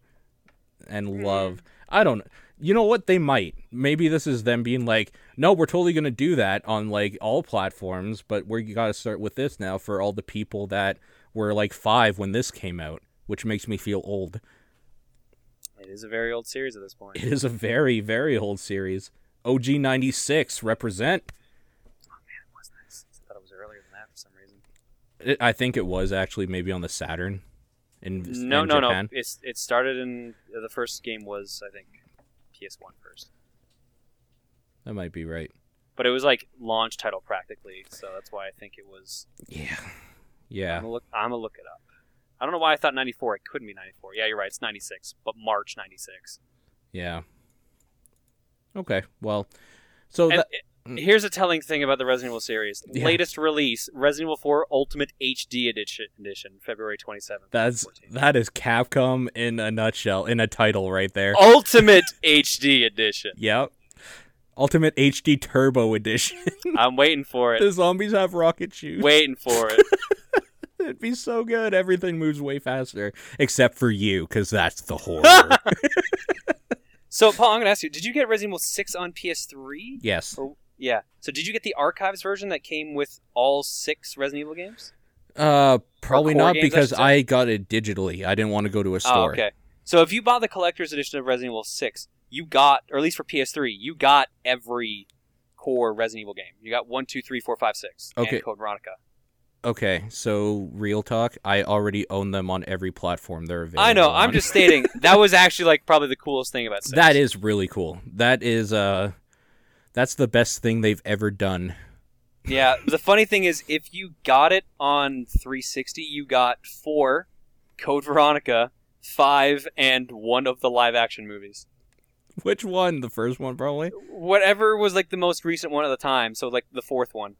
and hmm. love. I don't you know what they might. Maybe this is them being like, "No, we're totally going to do that on like all platforms, but we got to start with this now for all the people that were like 5 when this came out." Which makes me feel old. It is a very old series at this point. It is a very, very old series. OG 96 represent. Oh, man, it was nice. I thought it was earlier than that for some reason. It, I think it was actually maybe on the Saturn in, No, in no, Japan. no. It's it started in uh, the first game was I think PS1 first, That might be right. but it was like launch title practically, so that's why I think it was. Yeah. I'm Yeah. gonna look. I'm gonna look it up. I don't know why I thought 94. It couldn't be 94. Yeah, you're right. It's 96, but March 96. Yeah. Okay. Well, so that, it- here's a telling thing about the Resident Evil series. Yeah. Latest release: Resident Evil 4 Ultimate HD Edition, edition February 27th. that's 2014. that is Capcom in a nutshell, in a title right there. Ultimate HD Edition. Yep. Ultimate HD Turbo Edition. I'm waiting for it. the zombies have rocket shoes. waiting for it. It'd be so good. Everything moves way faster, except for you, because that's the horror. So, Paul, I'm gonna ask you: Did you get Resident Evil 6 on PS3? yes. Or yeah. So, did you get the archives version that came with all six Resident Evil games? Uh, probably not games, because say. I got it digitally. I didn't want to go to a Oh, store. okay. So, if you bought the collector's edition of Resident Evil 6, you got, or at least for PS3, you got every core Resident Evil game. You got one, two, three, four, five, six. Okay. And Code Veronica. Okay, so real talk, I already own them on every platform they're available. I know. I'm just stating that was actually like probably the coolest thing about 6. That is really cool. That is uh that's the best thing they've ever done. Yeah. The funny thing is, if you got it on 360, you got four, Code Veronica, five, and one of the live action movies. Which one? The first one probably? Whatever was like the most recent one at the time. So like the fourth one.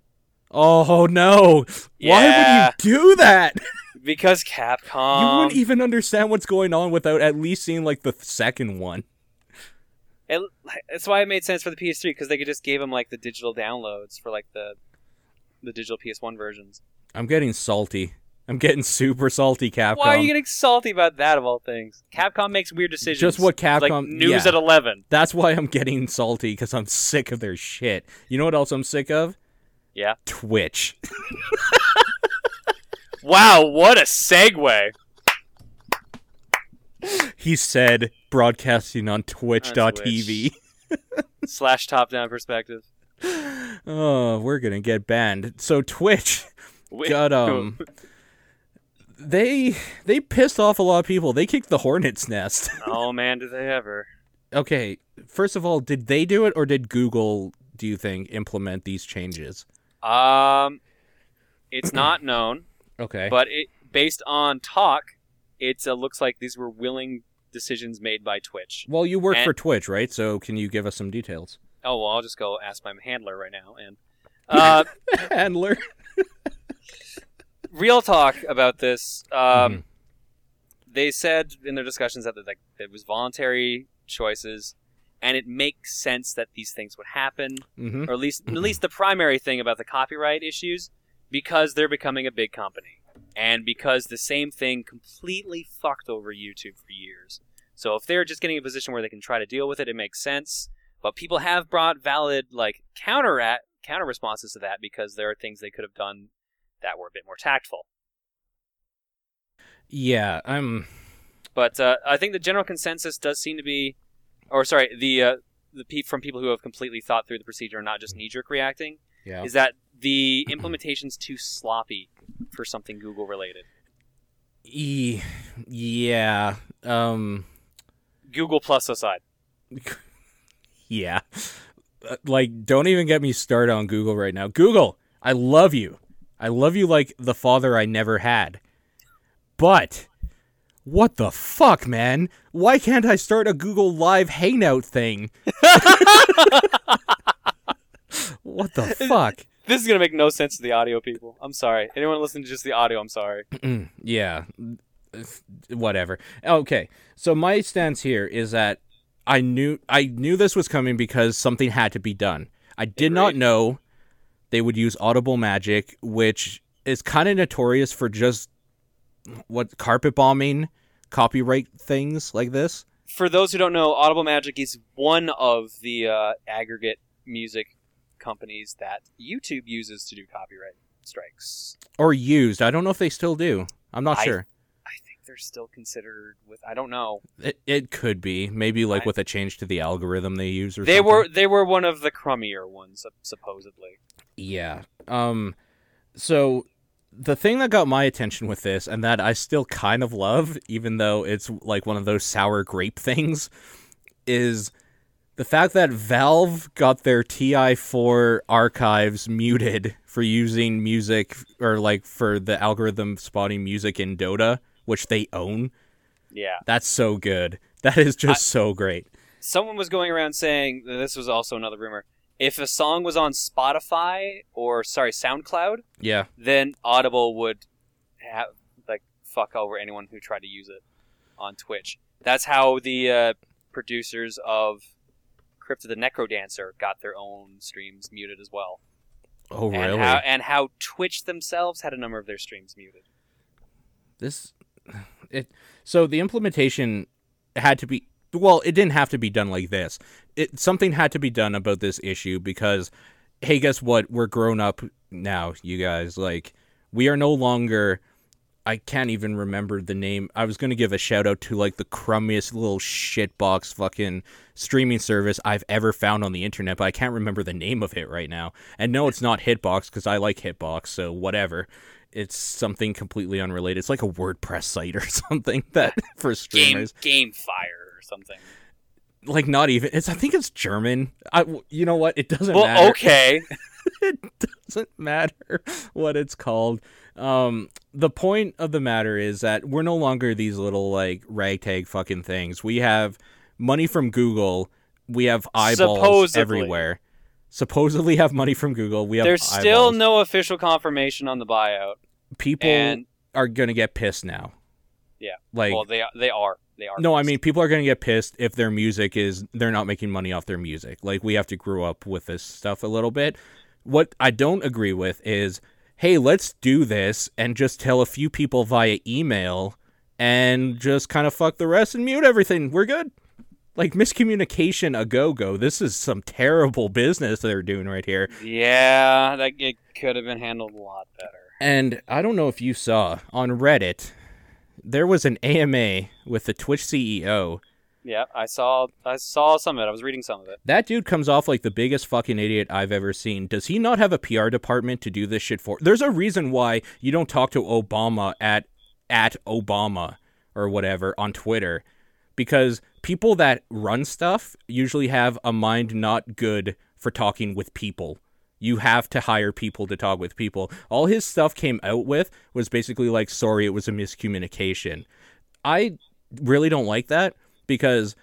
Oh no. Yeah. Why would you do that? Because Capcom. you wouldn't even understand what's going on without at least seeing like the second one. It, that's why it made sense for the PS3 because they could just gave them like the digital downloads for like the the digital PS1 versions. I'm getting salty. I'm getting super salty, Capcom. Why are you getting salty about that of all things? Capcom makes weird decisions. Just what like Capcom- news yeah. at eleven. That's why I'm getting salty because I'm sick of their shit. You know what else I'm sick of? Yeah. Twitch. Wow, what a segue. He said broadcasting on twitch.tv. Slash top down perspective. oh, we're gonna get banned. So Twitch We- got um they they pissed off a lot of people. They kicked the hornet's nest. oh man, did they ever? okay, first of all, did they do it or did Google, do you think, implement these changes? Um, it's not known, Okay. but it based on talk, it uh, looks like these were willing decisions made by Twitch. well, you work and- for Twitch, right? So can you give us some details? Oh well, I'll just go ask my handler right now. And uh, Handler. real talk about this. Um, Mhm. They said in their discussions that like it was voluntary choices, and it makes sense that these things would happen. hmm or at least at least the primary thing about the copyright issues because they're becoming a big company and because the same thing completely fucked over YouTube for years. So if they're just getting a position where they can try to deal with it, it makes sense. But people have brought valid like counter at counter responses to that because there are things they could have done that were a bit more tactful. Yeah, I'm. But uh, I think the general consensus does seem to be, or sorry, the uh, the pe- from people who have completely thought through the procedure and not just knee jerk reacting, Yeah. is that the implementation's too sloppy for something Google related. E- yeah. Um. Google Plus aside. Yeah. Uh, Like, don't even get me started on Google right now. Google, I love you. I love you like the father I never had. But, what the fuck, man? Why can't I start a Google Live Hangout thing? what the fuck? This is gonna make no sense to the audio people. I'm sorry. Anyone listening to just the audio, I'm sorry. yeah. Whatever. Okay. So my stance here is that I knew I knew this was coming because something had to be done. I did not know they would use Audible Magic, which is kind of notorious for just what carpet bombing copyright things like this. For those who don't know, Audible Magic is one of the uh, aggregate music companies that YouTube uses to do copyright strikes. Or used. I don't know if they still do. I'm not I- sure. I think they're still considered with. I don't know. It, it could be. Maybe like I- with a change to the algorithm they use or They something. were they were one of the crummier ones supposedly. Yeah. Um so the thing that got my attention with this and that I still kind of love even though it's like one of those sour grape things is the fact that Valve got their TI4 archives muted for using music or like for the algorithm spotting music in Dota, which they own. Yeah. That's so good. That is just so great. Someone was going around saying this was also another rumor. If a song was on Spotify or sorry SoundCloud, Yeah. then Audible would have like fuck over anyone who tried to use it on Twitch. That's how the uh, producers of Crypt of the NecroDancer got their own streams muted as well. Oh and really? how and how Twitch themselves had a number of their streams muted. this it so the implementation had to be well it didn't have to be done like this it something had to be done about this issue because hey guess what we're grown up now you guys like we are no longer I can't even remember the name. I was gonna give a shout out to like the crummiest little shitbox fucking streaming service I've ever found on the internet, but I can't remember the name of it right now. And no, it's not Hitbox because I like Hitbox, so whatever. It's something completely unrelated. It's like a WordPress site or something that for Game streamers. Game Fire or something. Like not even. It's I think it's German. I you know what? It doesn't Well, matter. okay. it doesn't matter what it's called. Um, the point of the matter is that we're no longer these little like ragtag fucking things. We have money from Google. We have eyeballs Supposedly. everywhere. Supposedly have money from Google. We have There's still no official confirmation on the buyout, people and are gonna get pissed now. Yeah. like well, they they are they are. no, I mean people are gonna get pissed if their music is they're not making money off their music. Like we have to grow up with this stuff a little bit. What I don't agree with is, hey, let's do this and just tell a few people via email and just kind of fuck the rest and mute everything. We're good. Like miscommunication a go go. This is some terrible business they're doing right here. Yeah, that it could have been handled a lot better. And I don't know if you saw on Reddit, there was an AMA with the Twitch CEO Yeah, I saw I saw some of it. I was reading some of it. That dude comes off like the biggest fucking idiot I've ever seen. Does he not have a PR department to do this shit for? There's a reason why you don't talk to Obama at at Obama or whatever on Twitter because people that run stuff usually have a mind not good for talking with people. You have to hire people to talk with people. All his stuff came out with was basically like, sorry, it was a miscommunication. I really don't like that because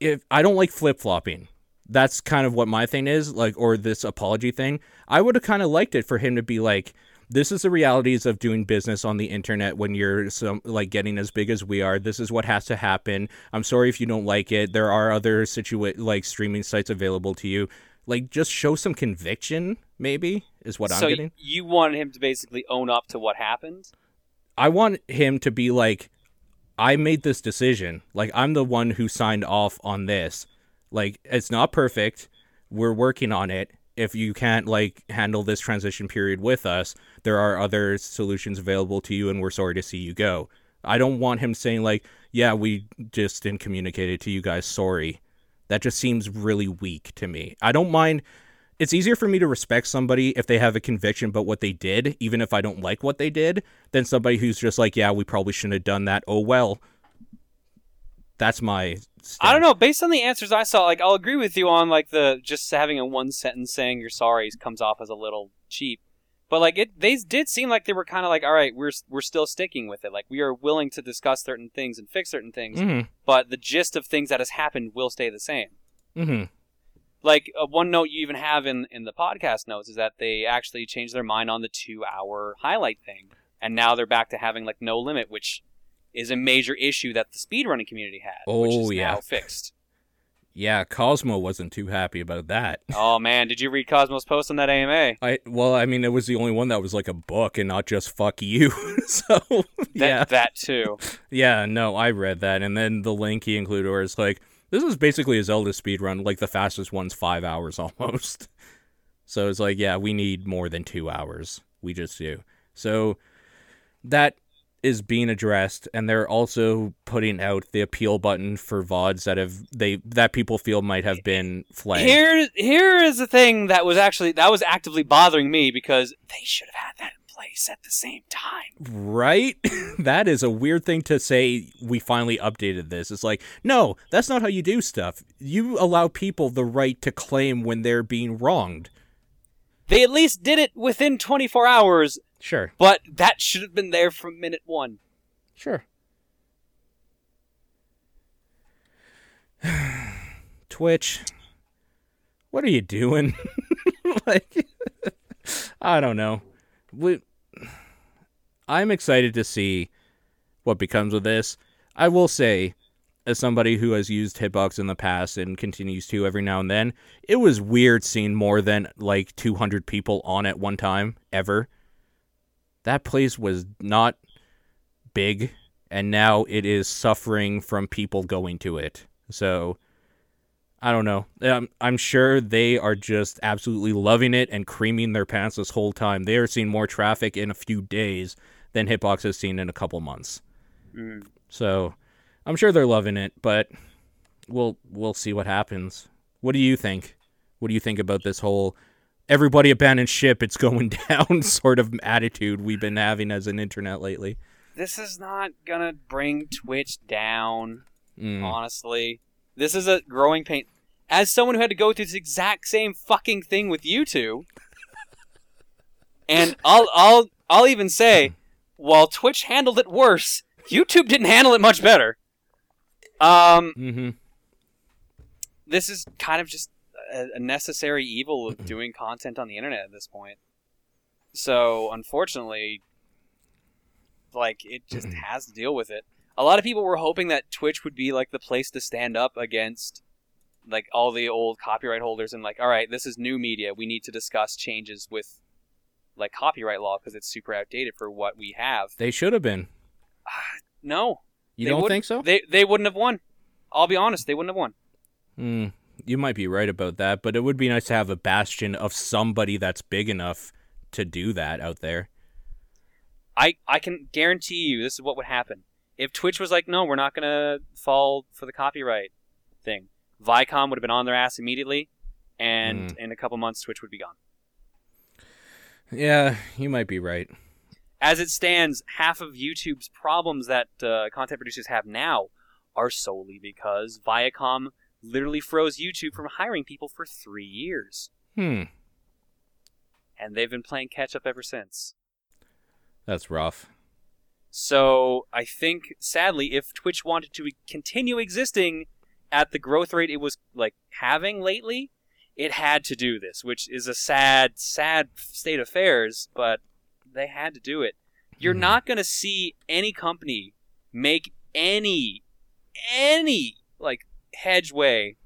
if I don't like flip flopping, that's kind of what my thing is, like, or this apology thing. I would have kind of liked it for him to be like, this is the realities of doing business on the internet when you're some like getting as big as we are. This is what has to happen. I'm sorry if you don't like it. There are other situa- like streaming sites available to you. Like, just show some conviction. Maybe is what so I'm getting. you wanted him to basically own up to what happened. I want him to be like, I made this decision. Like, I'm the one who signed off on this. Like, it's not perfect. We're working on it. If you can't, like, handle this transition period with us, there are other solutions available to you, and we're sorry to see you go. I don't want him saying, like, yeah, we just didn't communicate it to you guys. Sorry. That just seems really weak to me. I don't mind it's easier for me to respect somebody if they have a conviction about what they did, even if I don't like what they did, than somebody who's just like, yeah, we probably shouldn't have done that. Oh well. That's my. I don't know. Based on the answers I saw, like I'll agree with you on like the just having a one sentence saying you're sorry comes off as a little cheap. But like it, they did seem like they were kind of like, all right, we're we're still sticking with it. Like we are willing to discuss certain things and fix certain things, Mm but the gist of things that has happened will stay the same. hmm. Mm hmm. Like uh, one note you even have in in the podcast notes is that they actually changed their mind on the two hour highlight thing, and now they're back to having like no limit, which is a major issue that the speedrunning community had, which Oh, is yeah. now fixed. Yeah, Cosmo wasn't too happy about that. oh man, did you read Cosmo's post on that AMA? I well, I mean, it was the only one that was like a book and not just "fuck you." so That, yeah, that too. yeah, no, I read that, and then the link he included was like, "This is basically a Zelda speed run. Like the fastest one's five hours almost." So it's like, yeah, we need more than two hours. We just do. So that is being addressed, and they're also putting out the appeal button for vods that have they that people feel might have been flagged. Here, here is the thing that was actually that was actively bothering me because they should have had that in place at the same time. Right? that is a weird thing to say. We finally updated this. It's like, no, that's not how you do stuff. You allow people the right to claim when they're being wronged. They at least did it within 24 hours, Sure. but that should have been there from minute one. Sure. Twitch, what are you doing? like, I don't know. We, I'm excited to see what becomes of this. I will say, as somebody who has used Hitbox in the past and continues to every now and then, it was weird seeing more than like 200 people on at one time ever. That place was not big and now it is suffering from people going to it. So I don't know. Um, I'm sure they are just absolutely loving it and creaming their pants this whole time. They are seeing more traffic in a few days than Hitbox has seen in a couple months. Mm. So I'm sure they're loving it, but we'll we'll see what happens. What do you think? What do you think about this whole everybody abandon ship, it's going down sort of attitude we've been having as an internet lately? This is not gonna bring Twitch down, Mm. honestly. This is a growing pain. As someone who had to go through this exact same fucking thing with you two, and I'll I'll I'll even say, while Twitch handled it worse, YouTube didn't handle it much better. Um, Mm-hmm. this is kind of just a, necessary evil of doing content on the internet at this point. So, unfortunately, like it just has to deal with it. A lot of people were hoping that Twitch would be like the place to stand up against like all the old copyright holders and like, all right, this is new media. We need to discuss changes with like copyright law because it's super outdated for what we have. They should have been. No, You don't think so? they they wouldn't have won. I'll be honest, they wouldn't have won. Mm, you might be right about that, but it would be nice to have a bastion of somebody that's big enough to do that out there. I I can guarantee you this is what would happen. If Twitch was like, no, we're not gonna fall for the copyright thing, Viacom would have been on their ass immediately, and in a couple months, Twitch would be gone. Yeah, you might be right. As it stands, half of YouTube's problems that uh, content producers have now are solely because Viacom literally froze YouTube from hiring people for three years, Hmm, and they've been playing catch up ever since. that's rough. So I think, sadly, if Twitch wanted to continue existing at the growth rate it was like having lately, it had to do this, which is a sad, sad state of affairs. But they had to do it. You're Mhm. not going to see any company make any, any like hedgeway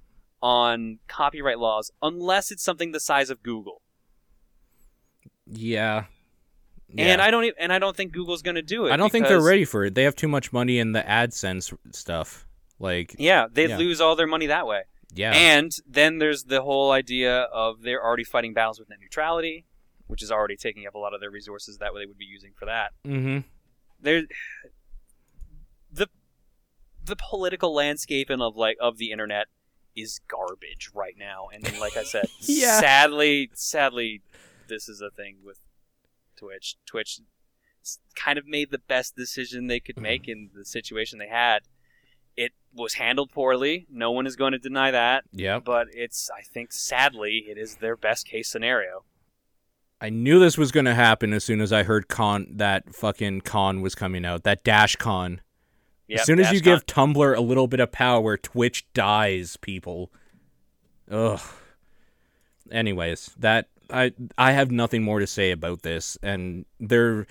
on copyright laws unless it's something the size of Google. Yeah. And I don't, e- and I don't think Google's going to do it. I don't think they're ready for it. They have too much money in the AdSense stuff. Like, Yeah, they'd Yeah. lose all their money that way. yeah. And then there's the whole idea of they're already fighting battles with net neutrality, which is already taking up a lot of their resources that they would be using for that. mm-hmm. There, the political landscape and of like of the internet is garbage right now. And then, like I said, Yeah. sadly, sadly, this is a thing with Twitch. Twitch kind of made the best decision they could make mm-hmm. in the situation they had. It was handled poorly. No one is going to deny that. Yep. But it's, I think, sadly, it is their best case scenario. I knew this was going to happen as soon as I heard con that fucking con was coming out. That Dash Con. Yep, as soon as you give Tumblr a little bit of power, Twitch dies, people. Ugh. Anyways, that I I have nothing more to say about this, and there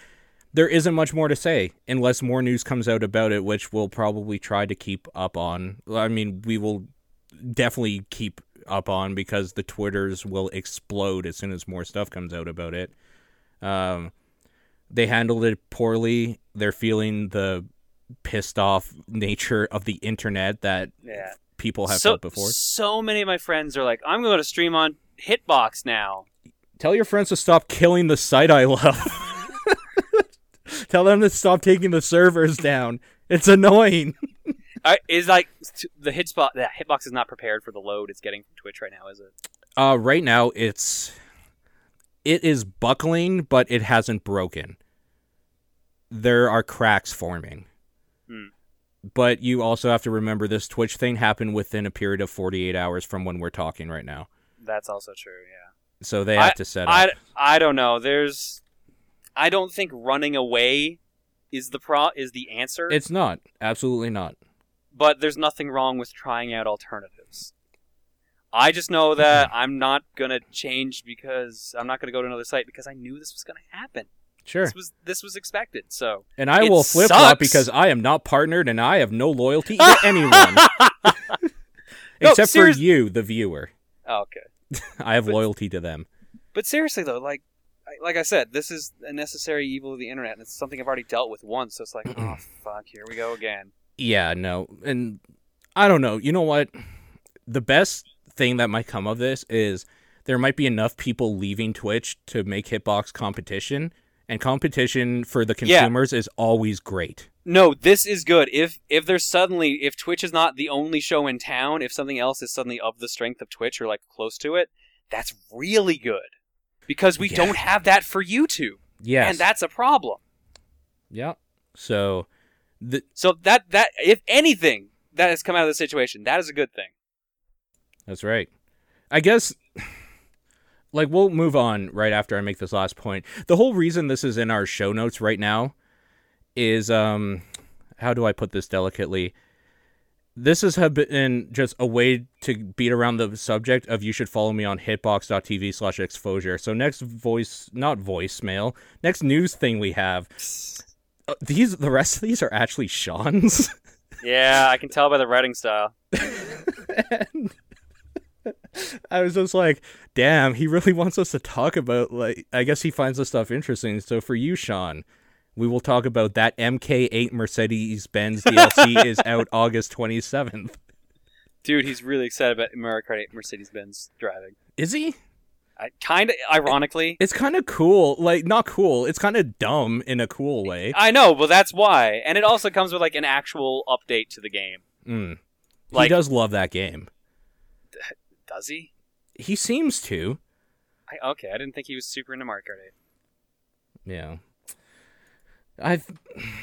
there isn't much more to say unless more news comes out about it, which we'll probably try to keep up on. I mean, we will definitely keep up on because the Twitters will explode as soon as more stuff comes out about it. Um, they handled it poorly. They're feeling the pissed off nature of the internet that yeah. people have so, felt before. So many of my friends are like, I'm going to stream on Hitbox now. Tell your friends to stop killing the site I love. Tell them to stop taking the servers down. It's annoying. I, is like the hitspot. The hitbox is not prepared for the load it's getting from Twitch right now, is it? Uh, right now it's it is buckling, but it hasn't broken. There are cracks forming. Hmm. But you also have to remember this Twitch thing happened within a period of 48 hours from when we're talking right now. That's also true. Yeah. So they have to set up. I, I don't know. There's. I don't think running away is the pro is the answer. It's not. Absolutely not. but there's nothing wrong with trying out alternatives. I just know that I'm not gonna change because I'm not gonna go to another site because I knew this was gonna happen. Sure. This was this was expected. So And I It will flip flop sucks. because I am not partnered and I have no loyalty to anyone. No, Except serious- for you, the viewer. oh, okay. I have But- loyalty to them. But seriously though, like I- like I said, this is a necessary evil of the internet, and it's something I've already dealt with once. So it's like, oh fuck, here we go again. Yeah, no. And I don't know. You know what? The best thing that might come of this is there might be enough people leaving Twitch to make Hitbox competition. And competition for the Yeah. consumers is always great. No, this is good. If if there's suddenly if Twitch is not the only show in town, if something else is suddenly of the strength of Twitch or like close to it, that's really good. Because we Yeah. don't have that for YouTube. Yes. And that's a problem. yeah. So the So that that if anything that has come out of the situation, that is a good thing. That's right. I guess like we'll move on right after I make this last point. The whole reason this is in our show notes right now is um how do I put this delicately? This has been just a way to beat around the subject of you should follow me on hitbox.tv slash exposure. So next voice not voicemail, next news thing we have. uh, These the rest of these are actually Sean's. Yeah, I can tell by the writing style. and I was just like, damn, he really wants us to talk about like I guess he finds this stuff interesting. So for you, Sean, we will talk about that MK8 Mercedes Benz DLC is out August 27th. Dude, he's really excited about 8 Mercedes Benz driving. Is he? I kind of ironically. It's kind of cool. Like not cool. It's kind of dumb in a cool way. I know, but that's why. And it also comes with like an actual update to the game. Mm. he does love that game. Does he? He seems to. I, okay, I didn't think he was super into Mario Kart 8. Yeah. I've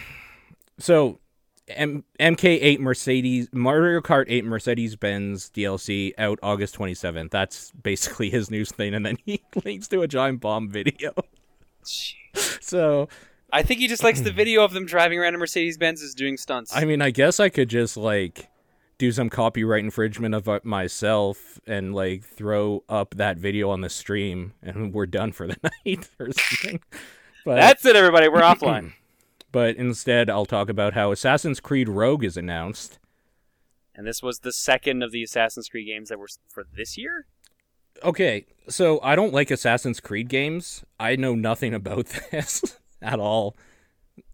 so M- MK8 Mercedes Mario Kart 8 Mercedes Benz DLC out August 27th. That's basically his news thing, and then he links to a giant bomb video. so I think he just likes the video of them driving around in Mercedes Benzes doing stunts. I mean, I guess I could just like do some copyright infringement of myself and like throw up that video on the stream, and we're done for the night or something. But That's it, everybody. We're offline. but instead I'll talk about how Assassin's Creed Rogue is announced. And this was the second of the Assassin's Creed games that were for this year. Okay, so I don't like Assassin's Creed games. I know nothing about this at all.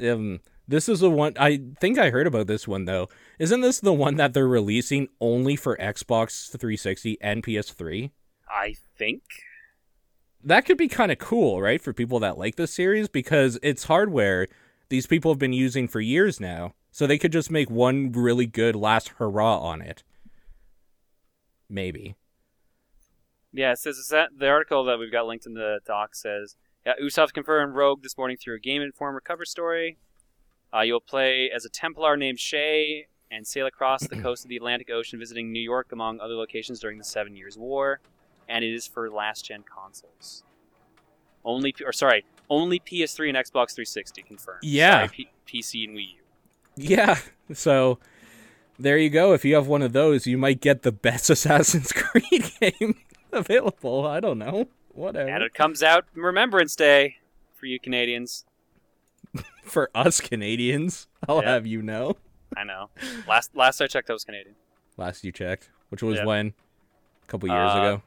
Um, this is the one I think I heard about this one though. Isn't this the one that they're releasing only for Xbox 360 and PS3? I think. That could be kind of cool, right, for people that like this series because it's hardware these people have been using for years now. So they could just make one really good last hurrah on it. maybe. Yeah, it says that the article that we've got linked in the doc says yeah, Ubisoft confirmed Rogue this morning through a Game Informer cover story. Uh, you'll play as a Templar named Shay and sail across the coast of the Atlantic Ocean, visiting New York among other locations during the Seven Years' War. And it is for last gen consoles. Only, or sorry, only PS3 and Xbox 360 confirmed. Yeah. Sorry, P- PC and Wii U. Yeah. So there you go. If you have one of those, you might get the best Assassin's Creed game available. I don't know. Whatever. And it comes out Remembrance Day for you Canadians. For us Canadians, I'll Yeah. have you know. I know. Last last I checked, I was Canadian. Last you checked, which was Yeah. when? A couple years Uh, ago.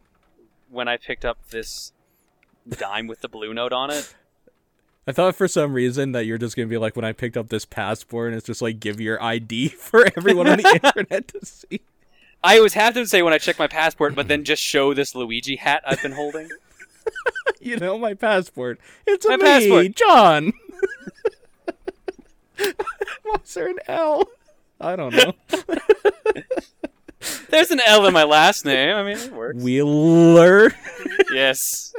When I picked up this dime with the blue note on it, I thought for some reason that you're just gonna be like when I picked up this passport and it's just like give your ID for everyone on the internet to see. I always have to say when I check my passport, but then just show this Luigi hat I've been holding. You know my passport. It's a My me, passport. John. Why's there an L? I don't know. There's an L in my last name. I mean, it works. Wheeler. yes.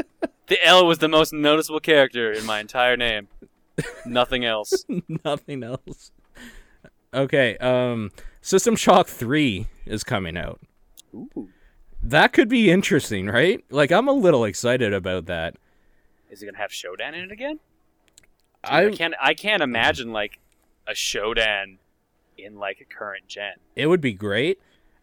The L was the most noticeable character in my entire name. Nothing else. Nothing else. Okay, um System Shock 3 is coming out. Ooh. That could be interesting, right? Like I'm a little excited about that. Is it gonna have Shodan in it again? Dude, I I can't. I can't imagine like a Shodan in like a current gen. it would be great.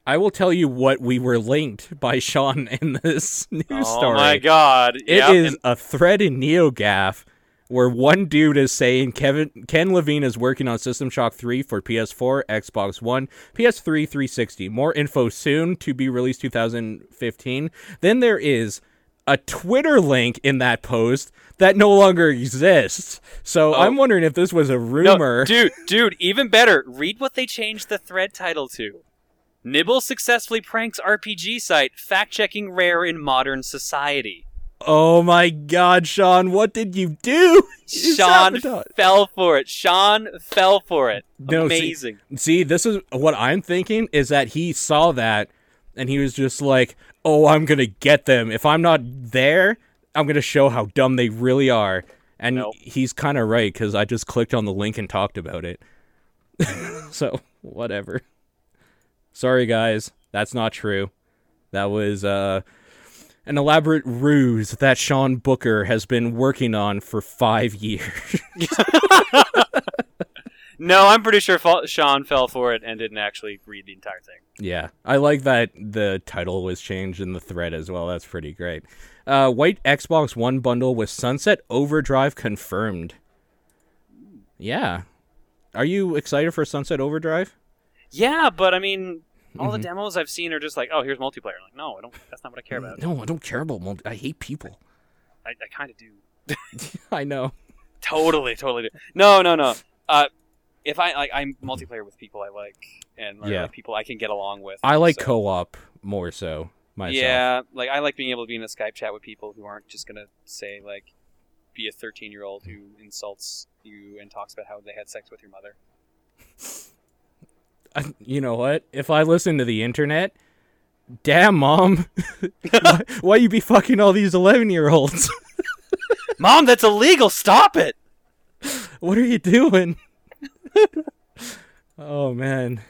I will tell you what we were linked by Sean in this news oh story. Oh my god! It Yep, is a thread in NeoGAF where one dude is saying Kevin Ken Levine is working on System Shock 3 for PS4, Xbox One, PS3, 360. More info soon to be released 2015. Then there is a Twitter link in that post that no longer exists. So Oh. I'm wondering if this was a No, rumor. dude, dude, even better. Read what they changed the thread title to. Nibble successfully pranks RPG site, fact checking rare in modern society. oh my god, Sean, what did you do? You Sean sabotaged. fell for it. Sean fell for it. No, see- Amazing. See, this is what I'm thinking is that he saw that and he was just like, "Oh, I'm going to get them. If I'm not there, I'm going to show how dumb they really are." And Nope. he's kind of right cuz I just clicked on the link and talked about it. so, whatever. Sorry guys, that's not true. That was uh an elaborate ruse that Sean Booker has been working on for 5 years. No, I'm pretty sure Fa- Sean fell for it and didn't actually read the entire thing. Yeah, I like that the title was changed in the thread as well. That's pretty great. Uh, white Xbox One bundle with Sunset Overdrive confirmed. Yeah, are you excited for Sunset Overdrive? Yeah, but I mean, all Mhm. the demos I've seen are just like, oh, here's multiplayer. I'm like, no, I don't. That's not what I care about. No, I don't care about. Multi- I hate people. I, I kind of do. I know. Totally, totally do. No, no, no. Uh, if I like, I'm multiplayer with people I like and like, Yeah. people I can get along with. I like so- co-op more so myself. Yeah, like I like being able to be in a Skype chat with people who aren't just gonna say like, be a 13 year old who insults you and talks about how they had sex with your mother. I- you know what? If I listen to the internet, damn mom, why, why you be fucking all these eleven year olds? Mom, that's illegal. Stop it. what are you doing? oh man.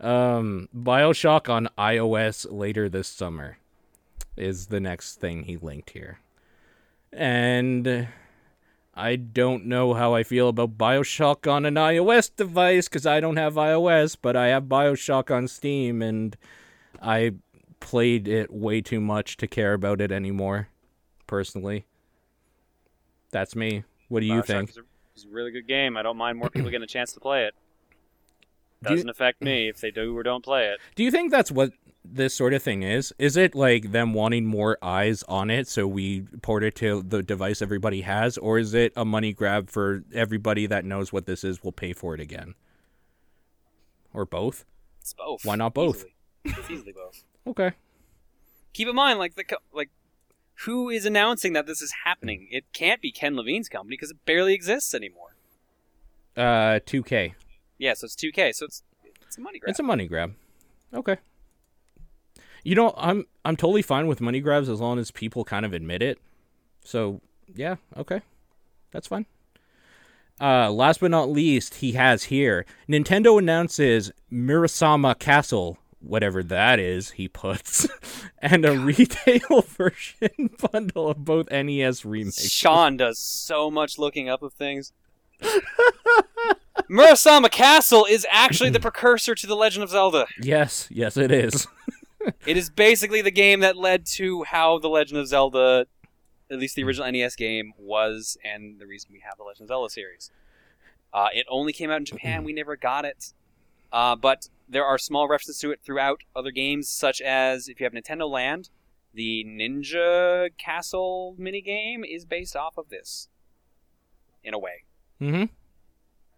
Um BioShock on iOS later this summer is the next thing he linked here. And I don't know how I feel about BioShock on an iOS device cuz I don't have iOS, but I have BioShock on Steam and I played it way too much to care about it anymore personally. That's me. What do you Bioshock think? Is a, really good game. I don't mind more people getting a chance to play it. Doesn't affect me if they do or don't play it. Do you think that's what this sort of thing is? Is it like them wanting more eyes on it so we port it to the device everybody has or is it a money grab for everybody that knows what this is will pay for it again? Or both? It's both. Why not both? Easily. It's easily both. Okay. Keep in mind, like the like, who is announcing that this is happening? It can't be Ken Levine's company because it barely exists anymore. Uh 2K. Yeah, so it's 2K. So it's it's a money grab. It's a money grab. Okay. You know, I'm I'm totally fine with money grabs as long as people kind of admit it. So yeah, okay, that's fine. Uh, last but not least, he has here Nintendo announces Murasame Castle, whatever that is. He puts, and a retail version bundle of both NES remakes. Sean does so much looking up of things. Murasame Castle is actually the precursor to The Legend of Zelda. Yes, yes, it is. It is basically the game that led to how The Legend of Zelda, at least the original NES game, was, and the reason we have the Legend of Zelda series. Uh, it only came out in Japan. We never got it. Uh, but there are small references to it throughout other games, such as if you have Nintendo Land, the Ninja Castle minigame is based off of this, in a way. mm-hmm.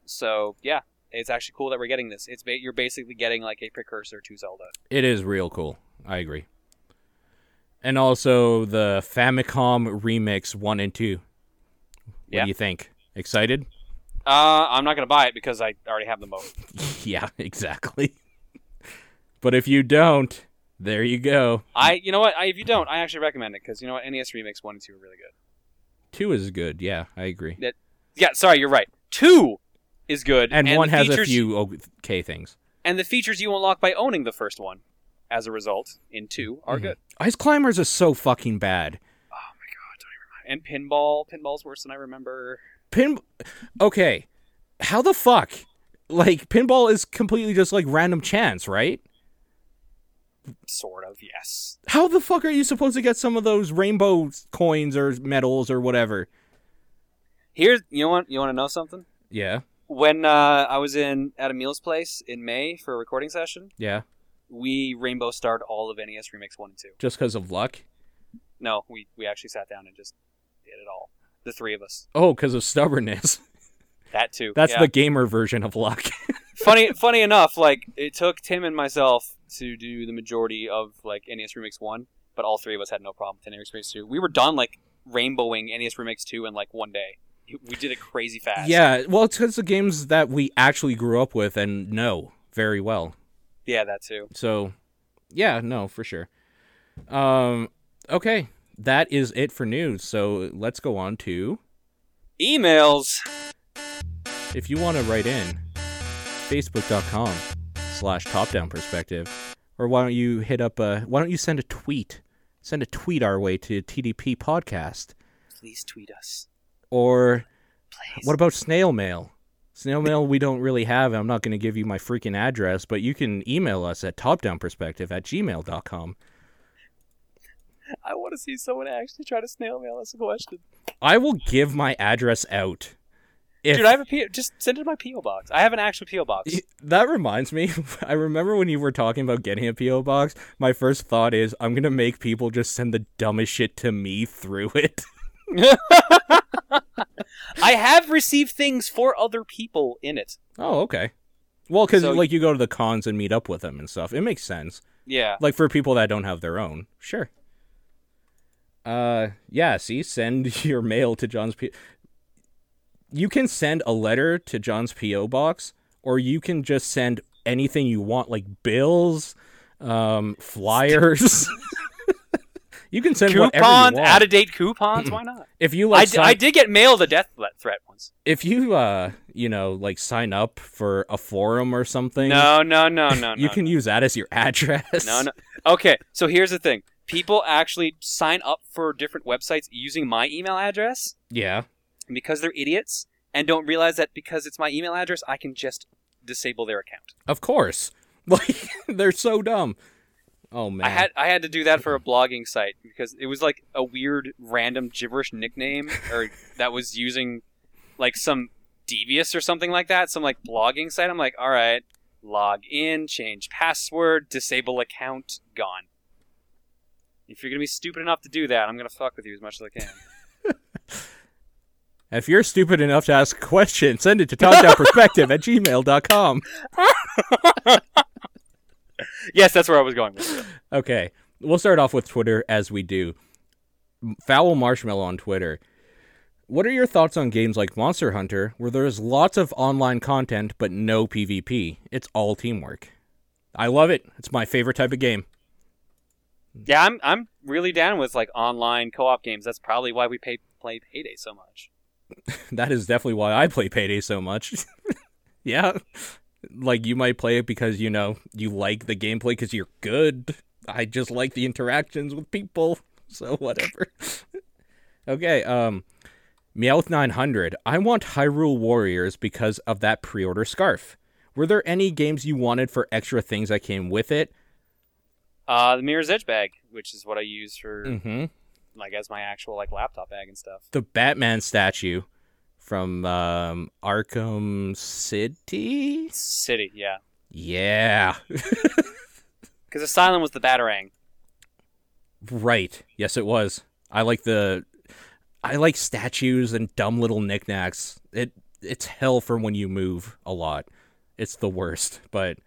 So yeah, it's actually cool that we're getting this. It's ba- you're basically getting like a precursor to Zelda. It is real cool. I agree. And also the Famicom remix one and two. What Yeah. do you think? Excited? Uh, I'm not gonna buy it because I already have the both. yeah, exactly. but if you don't, there you go. I, you know what? I, if you don't, I actually recommend it because you know what? NES remakes one and two are really good. Two is good. Yeah, I agree. Yeah, sorry, you're right. Two is good, And, one the has a few okay things. and the features you unlock by owning the first one, as a result, in two are Mhm. good. Ice Climbers is so fucking bad. Oh my god, don't even remind. And pinball, pinball's worse than I remember. Pin. Okay, how the fuck? Like pinball is completely just like random chance, right? Sort of, yes. How the fuck are you supposed to get some of those rainbow coins or medals or whatever? Here's, you want, you want to know something? Yeah, When uh, I was in at Emil's place in May for a recording session, yeah. we rainbow starred all of NES Remix one and two. Just because of luck. No, we we actually sat down and just did it all. The three of us. Oh, because of stubbornness. That too. That's yeah. the gamer version of luck. funny. Funny enough, like it took Tim and myself to do the majority of like NES Remix one, but all three of us had no problem with NES Remix two. We were done like rainbowing NES Remix two in like one day. We did it crazy fast. yeah, well, it's because the games that we actually grew up with and know very well. Yeah, that too. So, yeah, no, for sure. Um, okay, that is it for news. So let's go on to Emails. if you want to write in, facebook.com slash top down perspective, or why don't you hit up a why don't you send a tweet, send a tweet our way to TDP podcast, Please tweet us. or Please. what about snail mail? Snail mail we don't really have. I'm not going to give you my freaking address, but you can email us at topdownperspective at gmail.com. I want to see someone actually try to snail mail us a question. I will give my address out. If, Dude, I have a P- just send it to my PO box. I have an actual PO box. that reminds me. I remember when you were talking about getting a PO box. My first thought is I'm gonna make people just send the dumbest shit to me through it. I have received things for other people in it. oh, okay. Well, because So- like you go to the cons and meet up with them and stuff. It makes sense. Yeah. Like for people that don't have their own, sure. Uh, yeah. See, send your mail to John's P. You can send a letter to John's PO box, or you can just send anything you want, like bills, um, flyers. you can send whatever you Coupons, want. out of date coupons. Why not? if you I, like, d- sign- I did get mailed a death threat- once. if you uh, you know, like sign up for a forum or something. No, no, no, no. you no, can use that as your address. No, no. Okay, so here's the thing. People actually sign up for different websites using my email address Yeah. because they're idiots and don't realize that because it's my email address, I can just disable their account. Of course. Like they're so dumb. Oh man. I had I had to do that for a blogging site because it was like a weird random gibberish nickname or that was using like some devious or something like that, some like blogging site. I'm like, all right, log in, change password, disable account, gone. If you're gonna be stupid enough to do that, I'm gonna fuck with you as much as I can. If you're stupid enough to ask a question, send it to topdownperspective at gmail.com. yes, that's where I was going with it. Okay. We'll start off with Twitter as we do. Foul Marshmallow on Twitter. What are your thoughts on games like Monster Hunter, where there's lots of online content but no PvP? It's all teamwork. I love it. It's my favorite type of game. Yeah, I'm I'm really down with like online co-op games. That's probably why we pay, play Payday so much. That is definitely why I play Payday so much. yeah. Like you might play it because you know you like the gameplay because you're good. I just like the interactions with people, so whatever. okay, um, Meowth nine hundred. I want Hyrule Warriors because of that pre-order scarf. Were there any games you wanted for extra things that came with it? Uh, the Mirror's Edge bag, which is what I use for Mm-hmm. like as my actual like laptop bag and stuff. The Batman statue from um, Arkham City. City, yeah, Yeah. because Asylum was the Batarang. Right. Yes, it was. I like the. I like statues and dumb little knickknacks. It it's hell for when you move a lot. It's the worst, but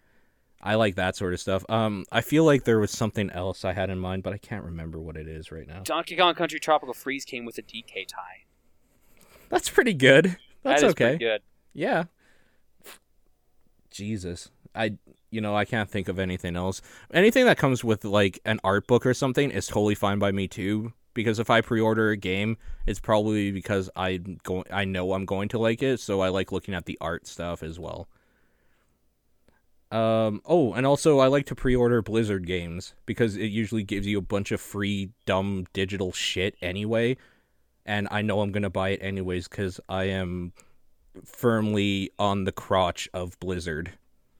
I like that sort of stuff. Um, I feel like there was something else I had in mind, but I can't remember what it is right now. Donkey Kong Country Tropical Freeze came with a DK tie. That's pretty good. That's That is okay. pretty good. Yeah. Jesus. I you know, I can't think of anything else. Anything that comes with like an art book or something is totally fine by me too because if I pre-order a game, it's probably because I go I know I'm going to like it, so I like looking at the art stuff as well. Um oh, and also I like to pre-order Blizzard games because it usually gives you a bunch of free dumb digital shit anyway, and I know I'm going to buy it anyways cuz I am firmly on the crotch of Blizzard.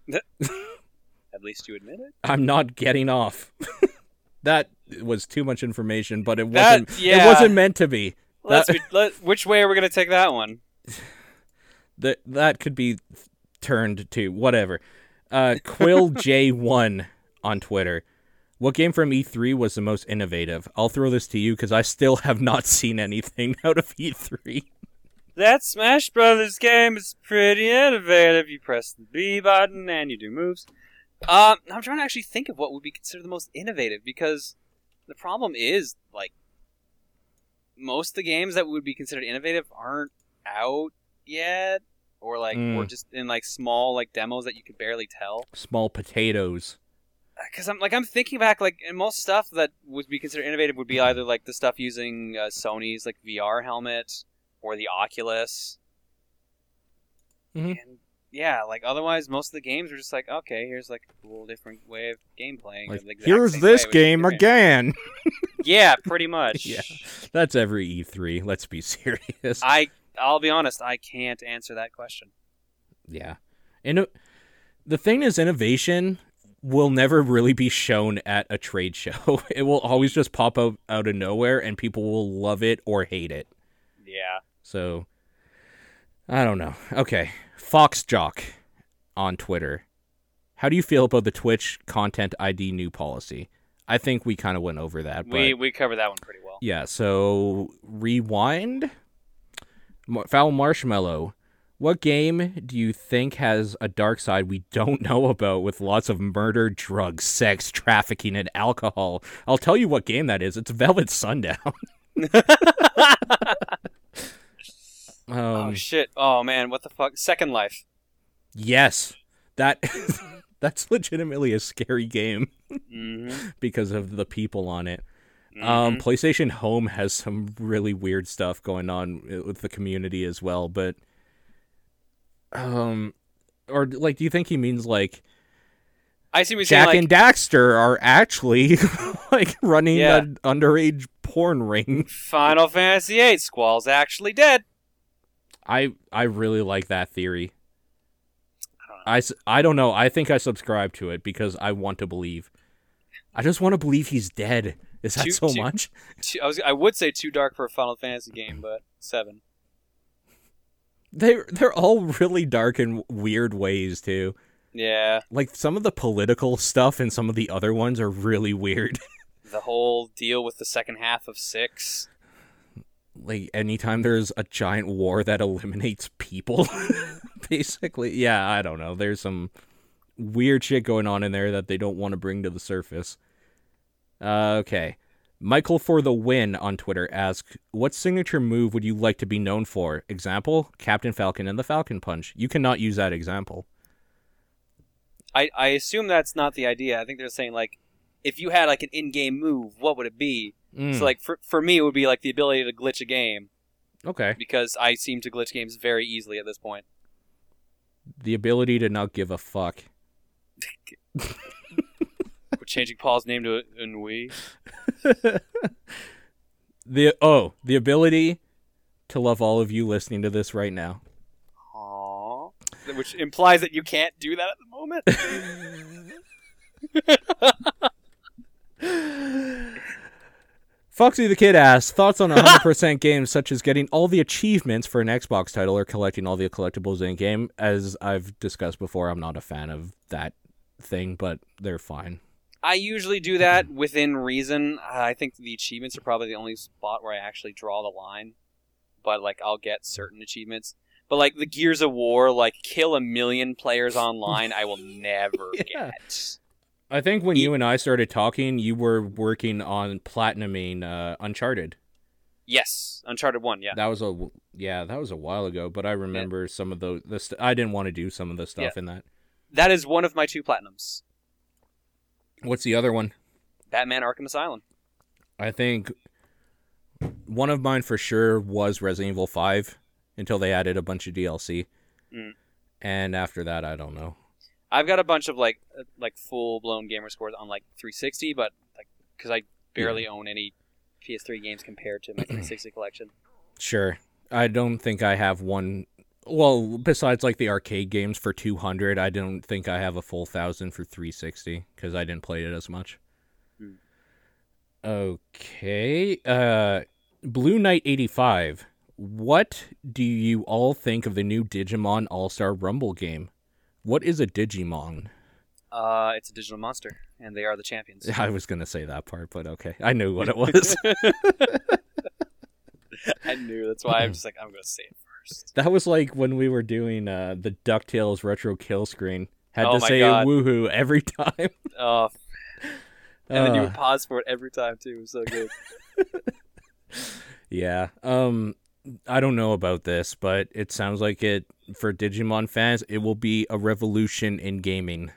At least you admit it. I'm not getting off. that was too much information, but it wasn't. yeah. It wasn't meant to be. That- be, let, which way are we gonna take that one? That that could be turned to whatever. Uh, Quill J one on Twitter. What game from E3 was the most innovative? I'll throw this to you because I still have not seen anything out of E E3. That Smash Brothers game is pretty innovative. You press the B button and you do moves. Um, I'm trying to actually think of what would be considered the most innovative because the problem is like most of the games that would be considered innovative aren't out yet, or like Mm. or just in like small like demos that you could barely tell. Small potatoes. Because I'm like I'm thinking back like and most stuff that would be considered innovative would be either like the stuff using uh, Sony's like VR helmet or the Oculus. Mhm. And yeah, like otherwise most of the games were just like okay, here's like a cool different way of game playing. Like, here's this way, which is game again. Yeah, pretty much. yeah, that's every E3. Let's be serious. I I'll be honest, I can't answer that question. Yeah. And the thing is, innovation will never really be shown at a trade show. It will always just pop out out of nowhere, and people will love it or hate it. Yeah. So, I don't know. Okay, Fox Jock on Twitter. How do you feel about the Twitch content ID new policy? I think we kind of went over that, but We we covered that one pretty well. yeah. So rewind. Foul Marshmallow. What game do you think has a dark side we don't know about with lots of murder, drugs, sex, trafficking, and alcohol? I'll tell you what game that is. It's Velvet Sundown. um, oh shit. Oh man, what the fuck? Second Life. yes, that that's legitimately a scary game Mm-hmm. because of the people on it. Um, PlayStation Home has some really weird stuff going on uh, with the community as well, but um, or like, do you think he means like I see what you're saying. Jak Like, and Daxter are actually like running Yeah. an underage porn ring? Final Fantasy VIII. Squall's actually dead. I I really like that theory. I don't know. I, s- I don't know. I think I subscribe to it because I want to believe. I just want to believe he's dead. Is that Too- so too- much? Too- I was I would say too dark for a Final Fantasy game, but seven. They they're all really dark in weird ways too. Yeah, Like some of the political stuff and some of the other ones are really weird. the whole deal with the second half of six. like anytime there's a giant war that eliminates people, basically. Yeah, I don't know. There's some weird shit going on in there that they don't want to bring to the surface. Uh, okay. Michael for the win on Twitter asks, "What signature move would you like to be known for? Example: Captain Falcon and the Falcon Punch. You cannot use that example. I I assume that's not the idea. I think they're saying like if you had like an in-game move, what would it be? Mm, So like for for me, it would be like the ability to glitch a game okay, because I seem to glitch games very easily at this point. the ability to not give a fuck. We're changing Paul's name to Ennui. the oh, the ability to love all of you listening to this right now. Aww. Which implies that you can't do that at the moment. Foxy the Kid asks thoughts on 100% games such as getting all the achievements for an Xbox title or collecting all the collectibles in game. As I've discussed before, I'm not a fan of that thing, but they're fine. I usually do that within reason. I think the achievements are probably the only spot where I actually draw the line. But like I'll get certain achievements. But like the Gears of War, like kill a million players online, I will never Yeah. get. I think when Ye- you and I started talking, you were working on platinuming uh, Uncharted. Yes, Uncharted One. Yeah, That was a yeah, that was a while ago, but I remember some of those. The st- I didn't want to do some of the stuff Yeah. in that. that is one of my two platinums. What's the other one? Batman: Arkham Asylum. I think one of mine for sure was Resident Evil 5 until they added a bunch of DLC. Mm. And after that, I don't know. I've got a bunch of like uh, like full blown gamer scores on like 360, but like because I barely own any PS3 games compared to my 360 collection. Sure. I don't think I have one. Well, besides like the arcade games for 200, I don't think I have a full thousand for 360 because I didn't play it as much. Hmm. Okay. Uh, Blue Knight 85. What do you all think of the new Digimon All Star Rumble game? What is a Digimon? Uh, it's a digital monster, and they are the champions. I was gonna say that part, but okay, I knew what it was. I knew. That's why I'm just like I'm gonna say it first. that was like when we were doing uh, the Ducktales retro kill screen. Had Oh to say God. woohoo every time. Oh, and then you Uh, would pause for it every time too. It was so good. yeah. Um, I don't know about this, but it sounds like it for Digimon fans. It will be a revolution in gaming.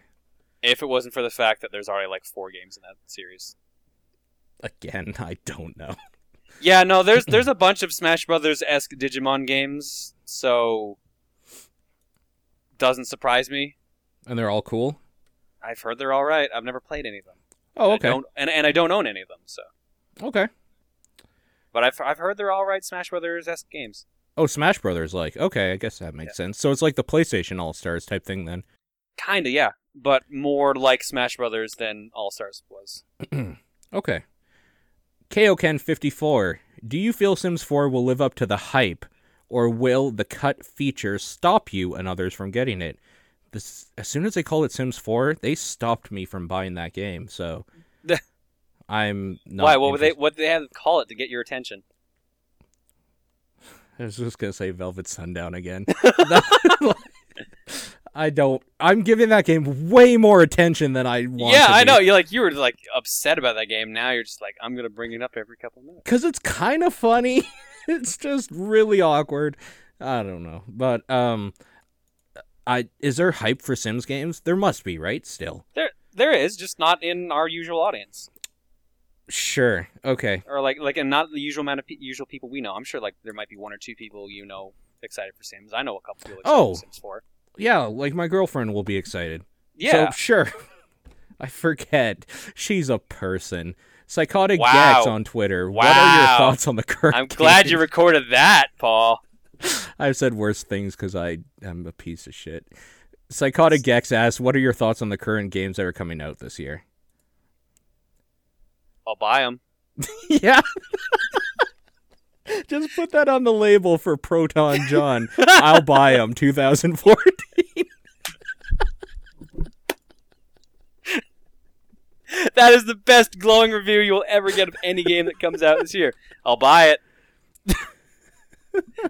if it wasn't for the fact that there's already like four games in that series. Again, I don't know. Yeah, no, there's there's a bunch of Smash Brothers esque Digimon games, so doesn't surprise me. And they're all cool. I've heard they're all right. I've never played any of them. Oh, okay. don't, and and I don't own any of them. So, Okay. but I've I've heard they're all right Smash Brothers esque games. Oh, Smash Brothers. Like, okay, I guess that makes sense. So it's like the PlayStation All Stars type thing then. Kinda, yeah, but more like Smash Brothers than All Stars was. Okay. KOKen54, do you feel Sims 4 will live up to the hype, or will the cut feature stop you and others from getting it? This, as soon as they called it Sims 4, they stopped me from buying that game, so I'm not. Why? What would they what did they have to call it to get your attention? I was just gonna say Velvet Sundown again. I don't. I'm giving that game way more attention than I want. yeah, I know. You like you were like upset about that game. Now you're just like I'm gonna bring it up every couple minutes. because it's kind of funny. it's just really awkward. I don't know, but um, I is there hype for Sims games? There must be, right? Still, There there is just not in our usual audience. sure, okay, or like like and not the usual amount of pe- usual people we know. I'm sure like there might be one or two people you know excited for Sims. I know a couple people excited Oh. for Sims 4. Yeah. Like my girlfriend will be excited. Yeah, so, sure. I forget she's a person. Psychotic Wow. Gex on Twitter. Wow. What are your thoughts on the current? I'm glad game? you recorded that, Paul. I've said worse things because I am a piece of shit. Psychotic Gex asks, "What are your thoughts on the current games that are coming out this year?" I'll buy them. yeah. Just put that on the label for ProtonJon. I'll buy them 2014. That is the best glowing review you will ever get of any game that comes out this year. I'll buy it.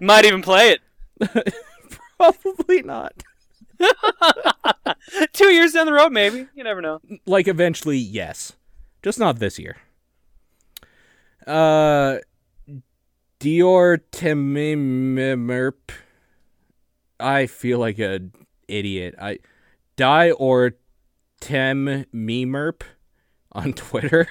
Might even play it. Probably not. Two years down the road, maybe. You never know. Like eventually, yes. Just not this year. Uh Dior Temimerp. I feel like an idiot. I Die or Tem Memerp. on Twitter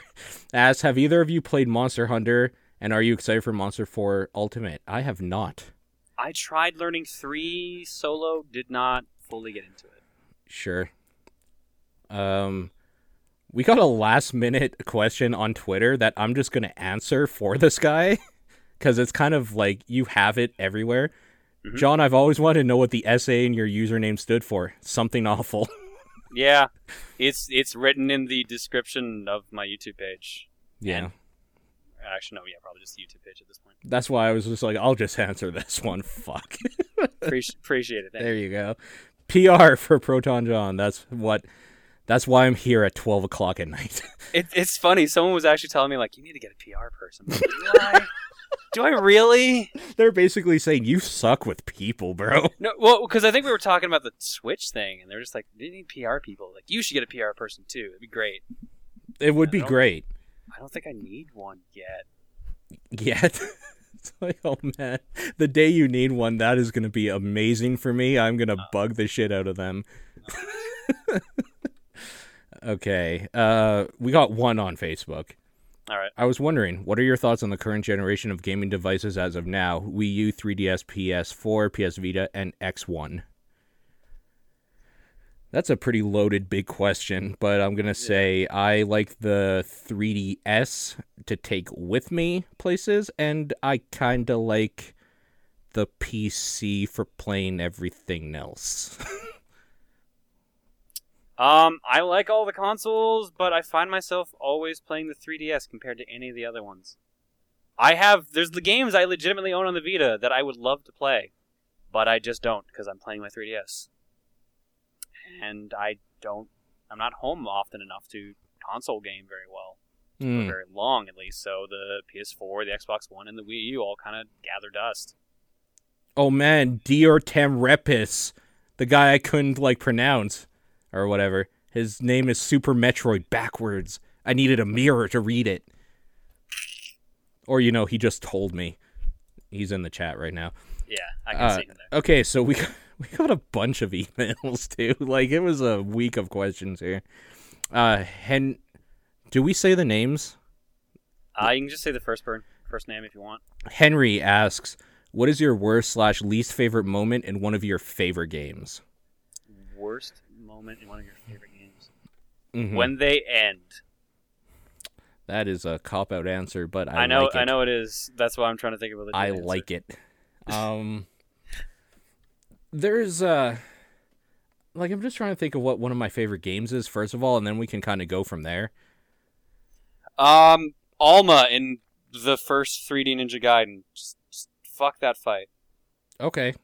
asks, "Have either of you played Monster Hunter, and are you excited for Monster 4 Ultimate?" I have not. I tried learning three solo, did not fully get into it. Sure. Um, we got a last minute question on Twitter that I'm just gonna answer for this guy because it's kind of like you have it everywhere. Mhm. John, I've always wanted to know what the SA in your username stood for. Something awful. Yeah, it's it's written in the description of my YouTube page. yeah. Actually, no, yeah, probably just the YouTube page at this point. That's why I was just like, I'll just answer this one. Fuck. Appreci- appreciate it. There you go. PR for ProtonJon. That's what. That's why I'm here at twelve o'clock at night. It, it's funny. Someone was actually telling me like, you need to get a PR person. Like, Do I? Really? They're basically saying you suck with people, bro. No, well, because I think we were talking about the Switch thing, and they're just like, "We need PR people. Like, you should get a PR person too. It'd be great." It would I be great. I don't think I need one yet. Yet. it's like, oh man, the day you need one, that is gonna be amazing for me. I'm gonna bug the shit out of them. okay. Uh, we got one on Facebook. All right. I was wondering, what are your thoughts on the current generation of gaming devices as of now? Wii U, 3DS, PS4, PS Vita, and X1. That's a pretty loaded big question, but I'm going to say I like the 3DS to take with me places, and I kind of like the PC for playing everything else. Um, I like all the consoles, but I find myself always playing the 3DS compared to any of the other ones. I have there's the games I legitimately own on the Vita that I would love to play, but I just don't because I'm playing my 3DS. And I don't I'm not home often enough to console game very well. Hmm. very long at least, so the PS4, the Xbox One, and the Wii U all kind of gather dust. Oh man, Dior Tamrepis, the guy I couldn't like pronounce or whatever. His name is Super Metroid backwards. I needed a mirror to read it. Or you know, he just told me. He's in the chat right now. Yeah, I can Uh, see him there. Okay, so we we got a bunch of emails too. Like it was a week of questions here. Uh Hen do we say the names? Uh, you can just say the first per- first name if you want. Henry asks, "What is your worst slash least favorite moment in one of your favorite games?" Worst moment in one of your favorite games. Mhm. When they end. That is a cop out answer, but I, I, know, like it. I know it is. That's why I'm trying to think of a I answer. like it. Um, there's uh, like I'm just trying to think of what one of my favorite games is first of all, and then we can kind of go from there. Um, Alma in the first 3D Ninja Gaiden. Just, just fuck that fight. Okay.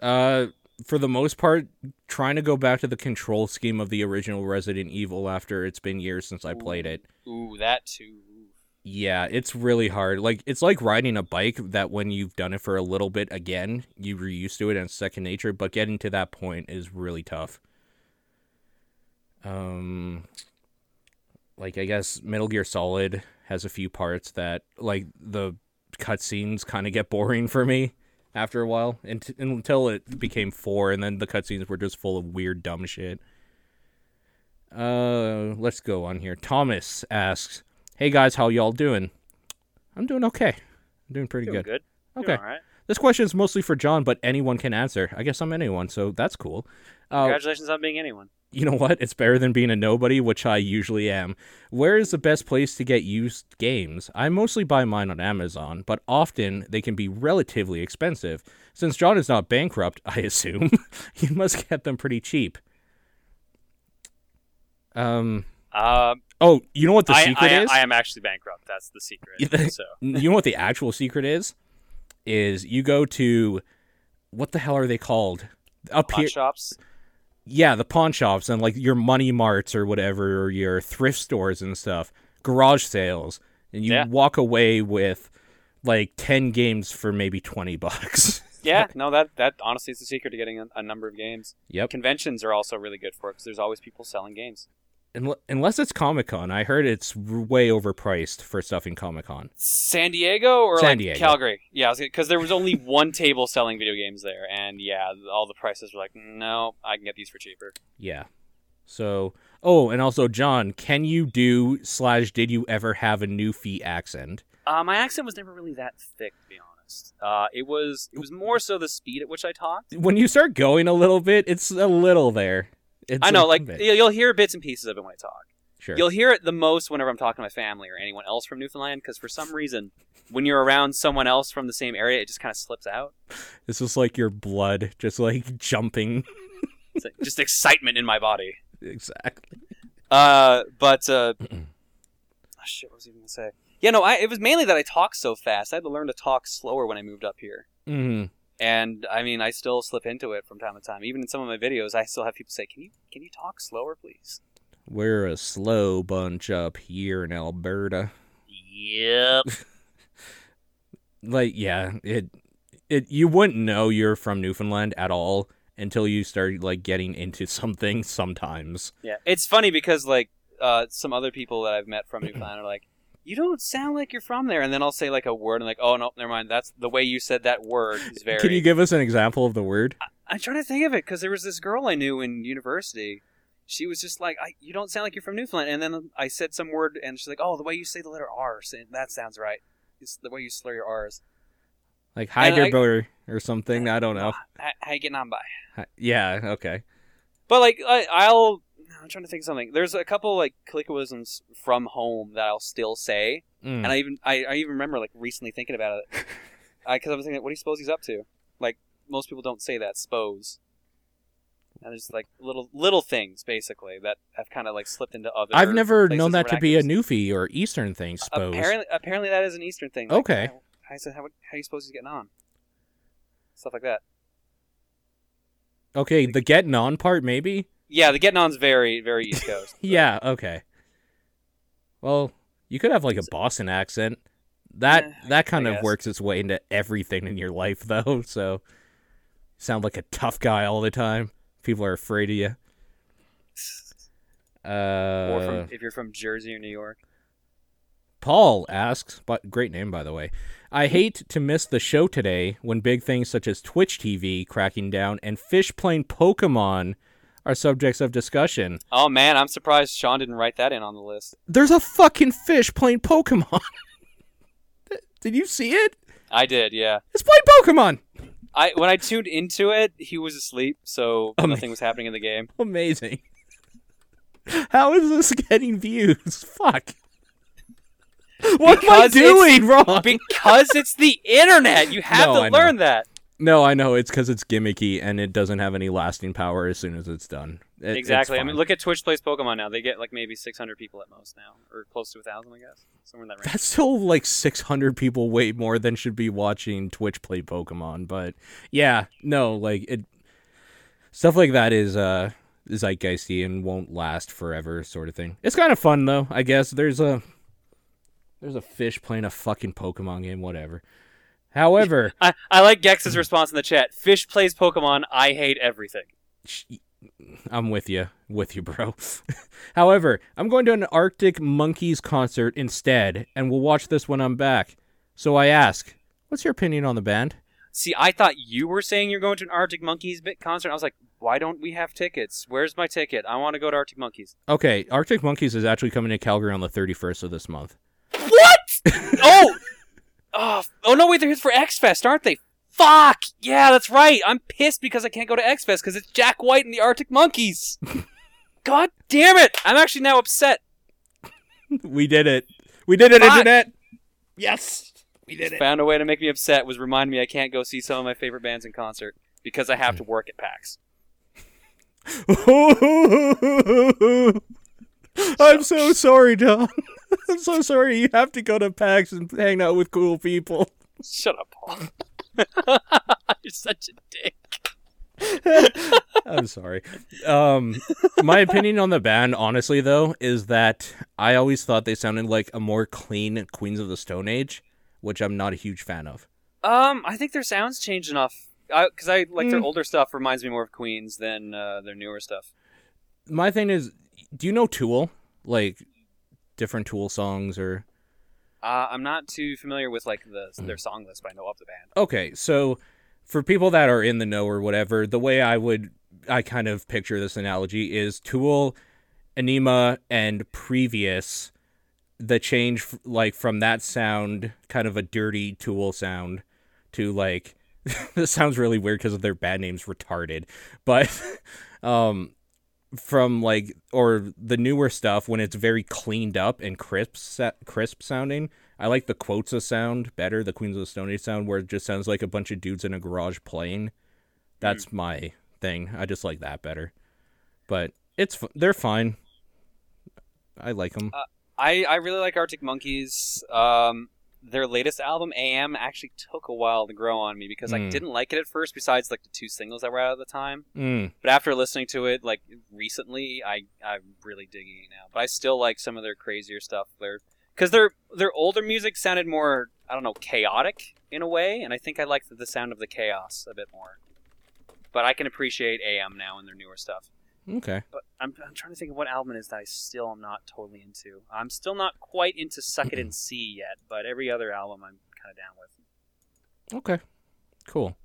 Uh, for the most part, trying to go back to the control scheme of the original Resident Evil after it's been years since I played it. Ooh, that too. Yeah, it's really hard. Like it's like riding a bike that when you've done it for a little bit again, you are used to it and it's second nature, but getting to that point is really tough. Um like I guess Metal Gear Solid has a few parts that like the cutscenes kind of get boring for me after a while unt- until it became 4 and then the cutscenes were just full of weird dumb shit. Uh let's go on here. Thomas asks Hey guys, how y'all doing? I'm doing okay. I'm doing pretty Doing good. good. Doing Okay. right. This question is mostly for John, but anyone can answer. I guess I'm anyone, so that's cool. Uh, Congratulations on being anyone. You know what? It's better than being a nobody, which I usually am. Where is the best place to get used games? I mostly buy mine on Amazon, but often they can be relatively expensive. Since John is not bankrupt, I assume, you must get them pretty cheap. Um. Um, Oh, you know what the I, secret I, is? I am actually bankrupt. That's the secret. so you know what the actual secret is? Is you go to what the hell are they called? Up pawn here, shops. Yeah, the pawn shops and like your money marts or whatever, or your thrift stores and stuff, garage sales, and you Yeah. walk away with like ten games for maybe twenty bucks. Yeah, no, that that honestly is the secret to getting a, a number of games. yep. Conventions are also really good for it because there's always people selling games. Unle- Unless it's Comic Con, I heard it's way overpriced for stuff in Comic Con. San Diego or San like Diego. Calgary? Yeah, because there was only one table selling video games there, and yeah, all the prices were like, no, I can get these for cheaper. Yeah. So, oh, and also, John, can you do slash did you ever have a Newfie accent? Uh, my accent was never really that thick, to be honest. Uh, it was it was more so the speed at which I talked. When you start going a little bit, it's a little there. It's I know, like bit. you'll hear bits and pieces of it when I talk. sure. You'll hear it the most whenever I'm talking to my family or anyone else from Newfoundland, because for some reason, when you're around someone else from the same area, it just kind of slips out. This is like your blood just like jumping. It's like just excitement in my body. exactly. Uh, but uh, oh, shit, what was I even gonna say? Yeah, no, I, it was mainly that I talk so fast. I had to learn to talk slower when I moved up here. hmm And I mean, I still slip into it from time to time. Even in some of my videos, I still have people say, "Can you can you talk slower, please?" We're a slow bunch up here in Alberta. Yep. Like, yeah, it it you wouldn't know you're from Newfoundland at all until you start like getting into something sometimes. yeah, it's funny because like uh, some other people that I've met from Newfoundland are like, "You don't sound like you're from there," and then I'll say like a word and like, "Oh no, never mind. That's the way you said that word is very." Can you give us an example of the word? I'm trying to think of it because there was this girl I knew in university. She was just like, I, "You don't sound like you're from Newfoundland." And then I said some word, and she's like, "Oh, the way you say the letter R, that sounds right. It's the way you slur your R's." Like I- Heidelberg or something? I don't know. How, how you getting on by? Yeah, okay. But like, I, I'll. I'm trying to think of something. There's a couple like colloquialisms from home that I'll still say, Mm. and I even I, I even remember like recently thinking about it, because I was thinking, what do you suppose he's up to? Like most people don't say that. Suppose. And there's like little little things basically that have kind of like slipped into other. I've never known that to be a. Newfie or Eastern thing, suppose. Apparently, apparently that is an Eastern thing. Like, Okay. how- I said, how, how do you suppose he's getting on? Stuff like that. Okay, the getting on part, maybe? Yeah, the getting on's very very East Coast. Yeah, okay. Well, you could have like a Boston accent. That Eh, that kind I of guess. works its way into everything in your life though, so sound like a tough guy all the time. People are afraid of you. Uh or from if you're from Jersey or New York. Paul asks, but great name by the way. I hate to miss the show today when big things such as Twitch TV cracking down and fish playing Pokemon are subjects of discussion. Oh man, I'm surprised Sean didn't write that in on the list. There's a fucking fish playing Pokemon. Did you see it? I did, yeah. It's playing Pokemon. I when I tuned into it, he was asleep, so Ama- nothing was happening in the game. Amazing. How is this getting views? Fuck. What Because am I doing wrong? Because it's the internet. You have No, to I know. learn that. No, I know it's because it's gimmicky and it doesn't have any lasting power as soon as it's done. It- it's exactly. I mean, look at Twitch plays Pokemon now. They get like maybe 600 people at most now, or close to a thousand, I guess, somewhere in that range. That's still like 600 people, way more than should be watching Twitch play Pokemon. But yeah, no, like it, stuff like that is uh zeitgeisty and won't last forever, sort of thing. It's kind of fun though, I guess. There's a there's a fish playing a fucking Pokemon game, whatever. However, I, I like Gex's response in the chat. Fish plays Pokemon. I hate everything. I'm with you, with you, bro. However, I'm going to an Arctic Monkeys concert instead, and we'll watch this when I'm back. So I ask, what's your opinion on the band? See, I thought you were saying you're going to an Arctic Monkeys bit concert. I was like, why don't we have tickets? Where's my ticket? I want to go to Arctic Monkeys. Okay, Arctic Monkeys is actually coming to Calgary on the 31st of this month. What? oh, oh, oh no! Wait, they're here for X Fest, aren't they? Fuck! Yeah, that's right. I'm pissed because I can't go to X Fest because it's Jack White and the Arctic Monkeys. God damn it! I'm actually now upset. we did it. We did it, Fuck. internet. Yes, we did it. Found a way to make me upset. Was remind me I can't go see some of my favorite bands in concert because I have to work at PAX. I'm so sorry, Don. I'm so sorry. You have to go to PAX and hang out with cool people. Shut up, Paul. You're such a dick. I'm sorry. Um, my opinion on the band, honestly, though, is that I always thought they sounded like a more clean Queens of the Stone Age, which I'm not a huge fan of. Um, I think their sounds changed enough. Because I, like their Mm. older stuff reminds me more of Queens than uh, their newer stuff. My thing is, do you know Tool? Like different Tool songs or Uh, I'm not too familiar with like the their song list, but I know of the band. Okay, so for people that are in the know or whatever, the way I would I kind of picture this analogy is Tool, Ænima, and Previous. The change, like from that sound, kind of a dirty Tool sound, to like this sounds really weird because of their bad names, retarded. But um, from like or the newer stuff when it's very cleaned up and crisp crisp sounding. I like the QOTSA sound better, the Queens of the Stone Age sound, where it just sounds like a bunch of dudes in a garage playing. That's my thing. I just like that better. But it's they're fine. I like them. I, I really like Arctic Monkeys. Um, their latest album, AM, actually took a while to grow on me because I Mm. didn't like it at first. Besides, like the two singles that were out at the time. mm, But after listening to it, like recently, I I'm really digging it now. But I still like some of their crazier stuff. Their because their their older music sounded more I don't know chaotic in a way, and I think I like the, the sound of the chaos a bit more. But I can appreciate AM now and their newer stuff. Okay. But I'm, I'm trying to think of what album it is that I still am not totally into. I'm still not quite into Suck It and See yet, but every other album I'm kind of down with. Okay. Cool.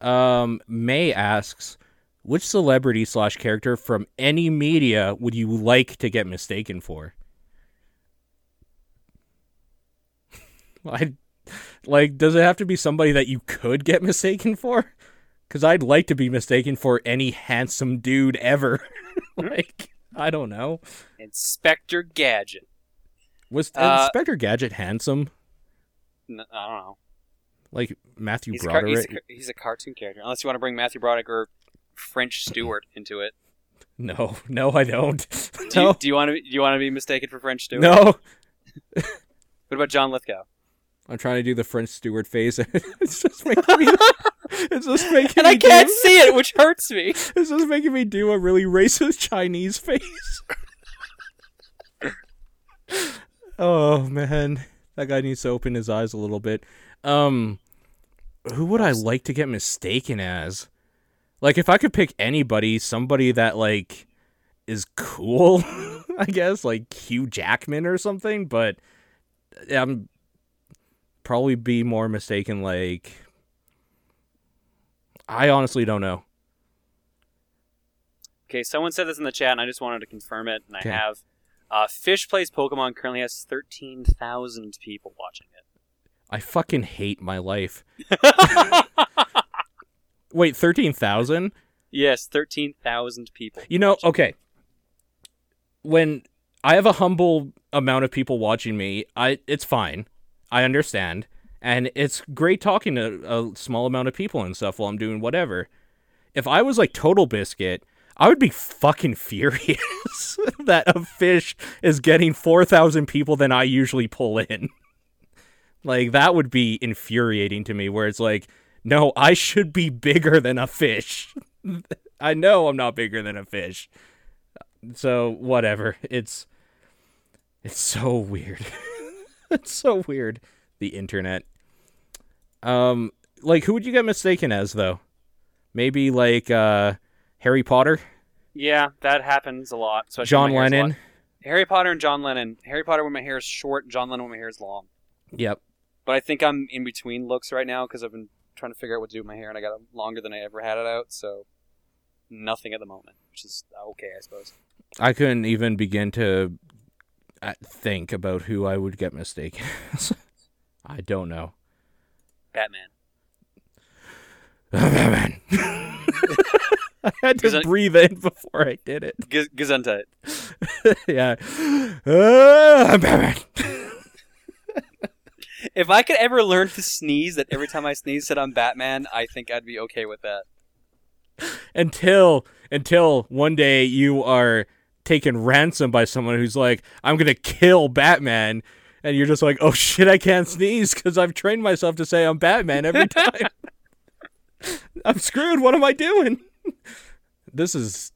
Um, May asks, which celebrity slash character from any media would you like to get mistaken for? I like. Does it have to be somebody that you could get mistaken for? Because I'd like to be mistaken for any handsome dude ever. like, I don't know. Inspector Gadget. Was Uh, Inspector Gadget handsome? N- I don't know. Like Matthew He's a, car- he's, Broderick? a, he's a cartoon character. Unless you want to bring Matthew Broderick or French Stewart into it. No, no, I don't. Do you, do you want to? Do you want to be mistaken for French Stewart? no. What about John Lithgow? I'm trying to do the French Stewart face. and it's just making me. it's just making And I can't Do, see it, which hurts me. it's just making me do a really racist Chinese face. oh man, that guy needs to open his eyes a little bit. Um, who would I like to get mistaken as? Like, if I could pick anybody, somebody that like is cool, I guess, like Hugh Jackman or something. But I'm probably be more mistaken. Like, I honestly don't know. Okay, someone said this in the chat, and I just wanted to confirm it, and I have. Uh, Fish Plays Pokemon currently has 13,000 people watching it. I fucking hate my life. Wait, thirteen thousand? yes, 13,000 people. You know, okay. When I have a humble amount of people watching me, I it's fine. I understand. And it's great talking to a small amount of people and stuff while I'm doing whatever. If I was like Total Biscuit, I would be fucking furious that a fish is getting 4,000 people than I usually pull in. Like, that would be infuriating to me, where it's like, no, I should be bigger than a fish. I know I'm not bigger than a fish. So whatever. It's it's so weird. it's so weird. The internet. Um like who would you get mistaken as though? Maybe like uh Harry Potter? Yeah, that happens a lot. John when my hair's a lot- Lennon? Harry Potter and John Lennon. Harry Potter when my hair is short, John Lennon when my hair is long. Yep. But I think I'm in between looks right now because I've been trying to figure out what to do with my hair, and I got it longer than I ever had it out. So nothing at the moment, which is okay, I suppose. I couldn't even begin to think about who I would get mistaken as. I don't know. Batman. Batman. I had to breathe in before I did it. G- Gesundheit. yeah. Uh, Batman. If I could ever learn to sneeze, that every time I sneeze said I'm Batman, I think I'd be okay with that. until until one day you are taken ransom by someone who's like, "I'm gonna kill Batman," and you're just like, "Oh shit, I can't sneeze because I've trained myself to say I'm Batman every time." I'm screwed. What am I doing? this is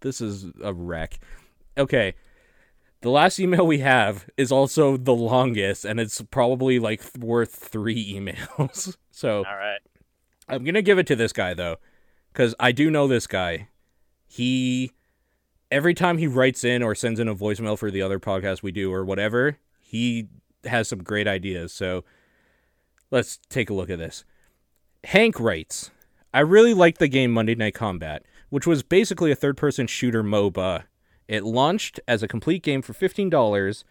this is a wreck. Okay. The last email we have is also the longest, and it's probably like worth three emails. so All right. I'm gonna give it to this guy though, because I do know this guy. He every time he writes in or sends in a voicemail for the other podcast we do or whatever, he has some great ideas. So let's take a look at this. Hank writes, I really liked the game Monday Night Combat, which was basically a third person shooter MOBA. It launched as a complete game for $15,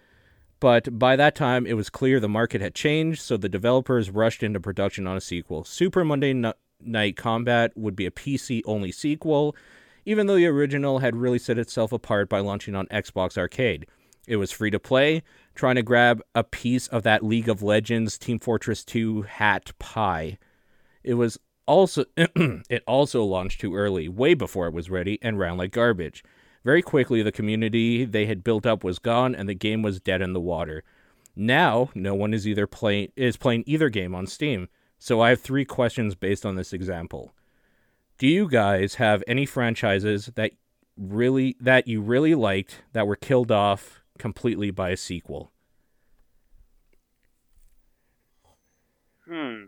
but by that time it was clear the market had changed, so the developers rushed into production on a sequel. Super Monday Night Combat would be a PC only sequel, even though the original had really set itself apart by launching on Xbox Arcade. It was free to play, trying to grab a piece of that League of Legends Team Fortress 2 hat pie. It was also it also launched too early, way before it was ready, and ran like garbage. Very quickly, the community they had built up was gone, and the game was dead in the water. Now, no one is either playing is playing either game on Steam. So I have three questions based on this example. Do you guys have any franchises that really that you really liked that were killed off completely by a sequel? Hmm.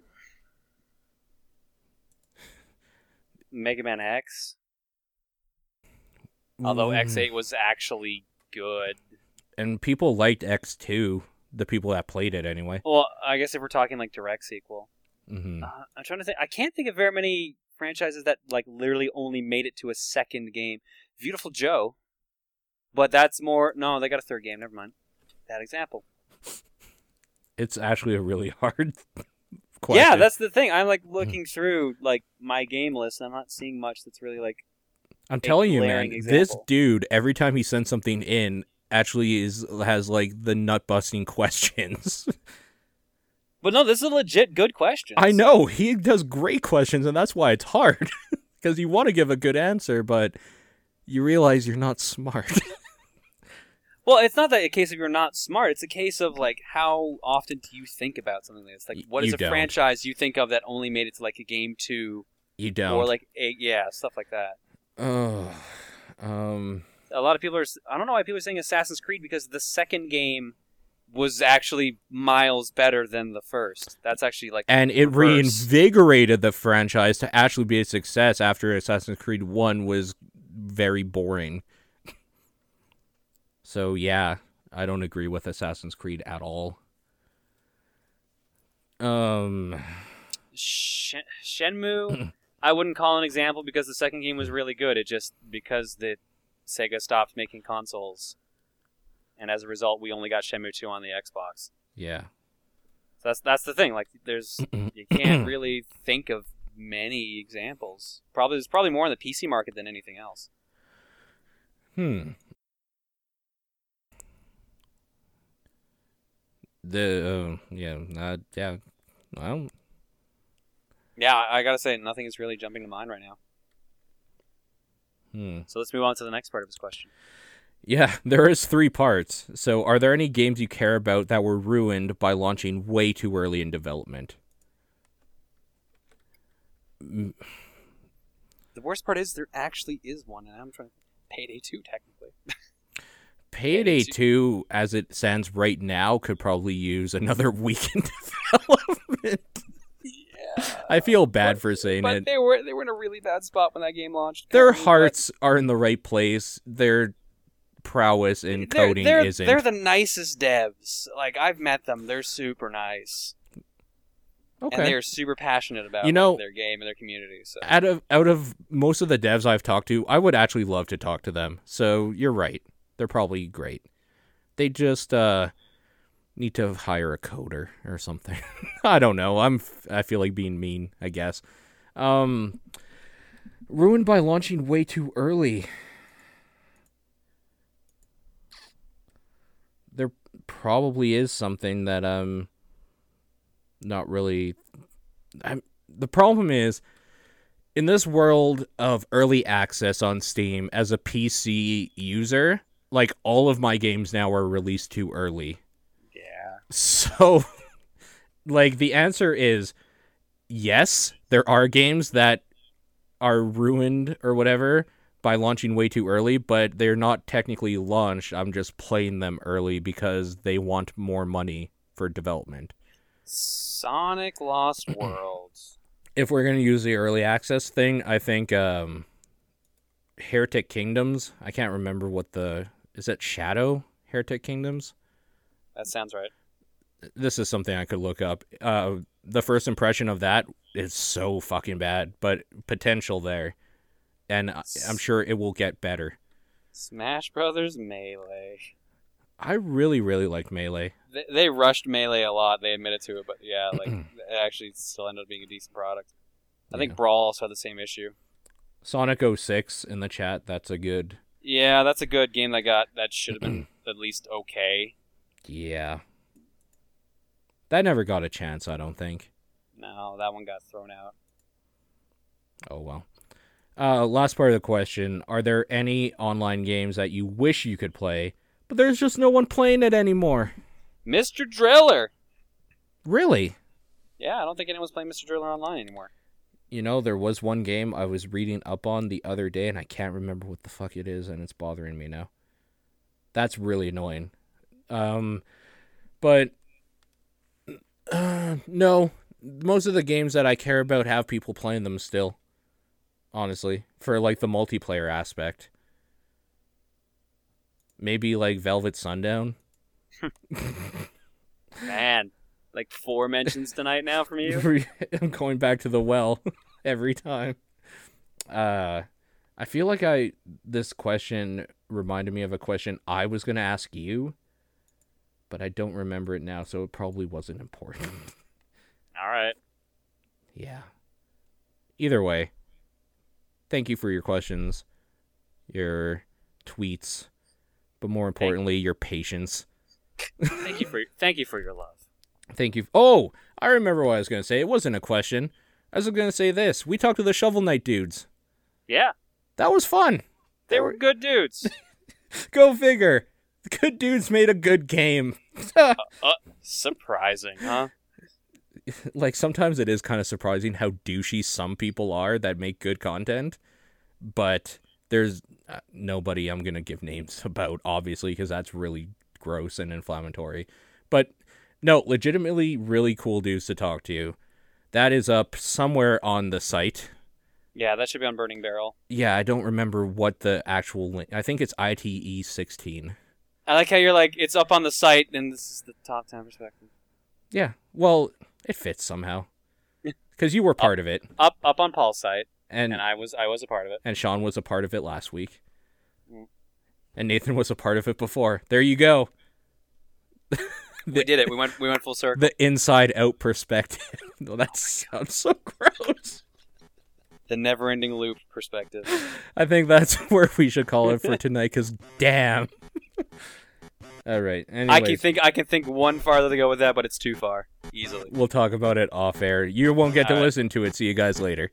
Mega Man X. Although Mm. X8 was actually good. and people liked X2, the people that played it anyway. Well, I guess if we're talking like direct sequel, hmm uh, I'm trying to think. I can't think of very many franchises that like literally only made it to a second game. Viewtiful Joe, but that's more. No, they got a third game. Never mind. Bad example. It's actually a really hard question. Yeah, that's the thing. I'm like mm. looking through like my game list. and I'm not seeing much that's really like. I'm telling you, man. glaring This dude, every time he sends something in, actually is has like the nut busting questions. But no, this is a legit good question. I know he does great questions, and that's why it's hard because you want to give a good answer, but you realize you're not smart. Well, it's not that a case of you're not smart. It's a case of like how often do you think about something like this? Like, what is you a don't. franchise you think of that only made it to like a game two you don't. or like a yeah stuff like that? oh, um, A lot of people are. I don't know why people are saying Assassin's Creed because the second game was actually miles better than the first. That's actually like and it reverse. reinvigorated the franchise to actually be a success after Assassin's Creed One was very boring. So yeah, I don't agree with Assassin's Creed at all. Um, Sh- Shenmue. I wouldn't call an example because the second game was really good. It just because the Sega stopped making consoles, and as a result, we only got Shenmue two on the Xbox. yeah. So that's that's the thing. Like, there's you can't really think of many examples. Probably there's probably more in the PC market than anything else. Hmm. The uh, yeah, uh, yeah. Well, Yeah, I I gotta say nothing is really jumping to mind right now. hmm. So let's move on to the next part of his question. Yeah, there is three parts. So, are there any games you care about that were ruined by launching way too early in development? Mm, The worst part is there actually is one, and I'm trying. Payday two, technically. Payday two- 2, as it stands right now, could probably use another week in development. yeah. I feel bad But- for saying But it. they were they were in a really bad spot when that game launched. Their apparently, but hearts are in the right place. Their prowess in they're- coding they're, isn't. They're the nicest devs. Like I've met them. They're super nice, okay. and they're super passionate about You know- their game and their community. So out of out of most of the devs I've talked to, I would actually love to talk to them. So you're right. They're probably great. They just uh need to hire a coder or something. I don't know. I'm I feel like being mean, I guess. Um ruined by launching way too early. There probably is something that um not really I'm the problem is in this world of early access on Steam as a PC user, like all of my games now are released too early. yeah, So like the answer is yes, there are games that are ruined or whatever by launching way too early, but they're not technically launched. I'm just playing them early because they want more money for development. Sonic Lost Worlds. if we're gonna use the early access thing, I think um, Heretic Kingdoms. I can't remember what the is it Shadow Heretic Kingdoms. That sounds right. This is something I could look up. Uh, the first impression of that is so fucking bad, but potential there, and I'm sure it will get better. Smash Brothers Melee. I really, really liked Melee. They, they rushed Melee a lot. They admitted to it, but yeah, like it actually still ended up being a decent product. I think Brawl also had the same issue. Sonic 06 in the chat. That's a good. Yeah, that's a good game that got that should have been at least okay. Yeah. That never got a chance, I don't think. No, that one got thrown out. Oh well. Uh, last part of the question: Are there any online games that you wish you could play, but there's just no one playing it anymore? Mr. Driller. Really? Yeah, I don't think anyone's playing Mr. Driller online anymore. You know, there was one game I was reading up on the other day, and I can't remember what the fuck it is, and it's bothering me now. That's really annoying. Um, but uh, no, most of the games that I care about have people playing them still. Honestly, for like the multiplayer aspect. Maybe like Velvet Sundown. Man, like four mentions tonight now from you. I'm going back to the well every time. Uh, I feel like I this question reminded me of a question I was going to ask you, but I don't remember it now, so it probably wasn't important. All right. yeah. Either way, thank you for your questions, your tweets, but more importantly, your patience. Thank you for thank you for your love. Thank you. Oh, I remember what I was going to say. It wasn't a question. I was going to say this. We talked to the Shovel Knight dudes. Yeah, That was fun. they were good dudes. Go figure. The good dudes made a good game. Uh, uh, surprising, huh? like sometimes it is kind of surprising how douchey some people are that make good content, but there's uh, nobody I'm gonna give names about, obviously, because that's really gross and inflammatory. But no, legitimately, really cool dudes to talk to. That is up somewhere on the site. Yeah, that should be on Burning Barrel. Yeah, I don't remember what the actual link. I think it's ITE sixteen. I like how you're like it's up on the site and this is the top ten perspective. Yeah, well, it fits somehow because you were part of it, Up up on Paul's site, and and I was I was a part of it. and Sean was a part of it last week, Mm. and Nathan was a part of it before. There you go. We did it. We went we went full circle. The inside out perspective. no, that sounds so gross. The never ending loop perspective. I think that's where we should call it for tonight. Cause damn. All right. Anyways. I can think I can think one farther to go with that, but it's too far easily. We'll talk about it off air. You won't get All to right. listen to it. See you guys later.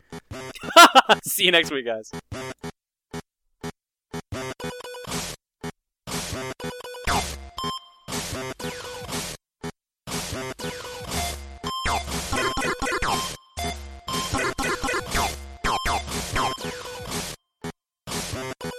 See you next week, guys. Thank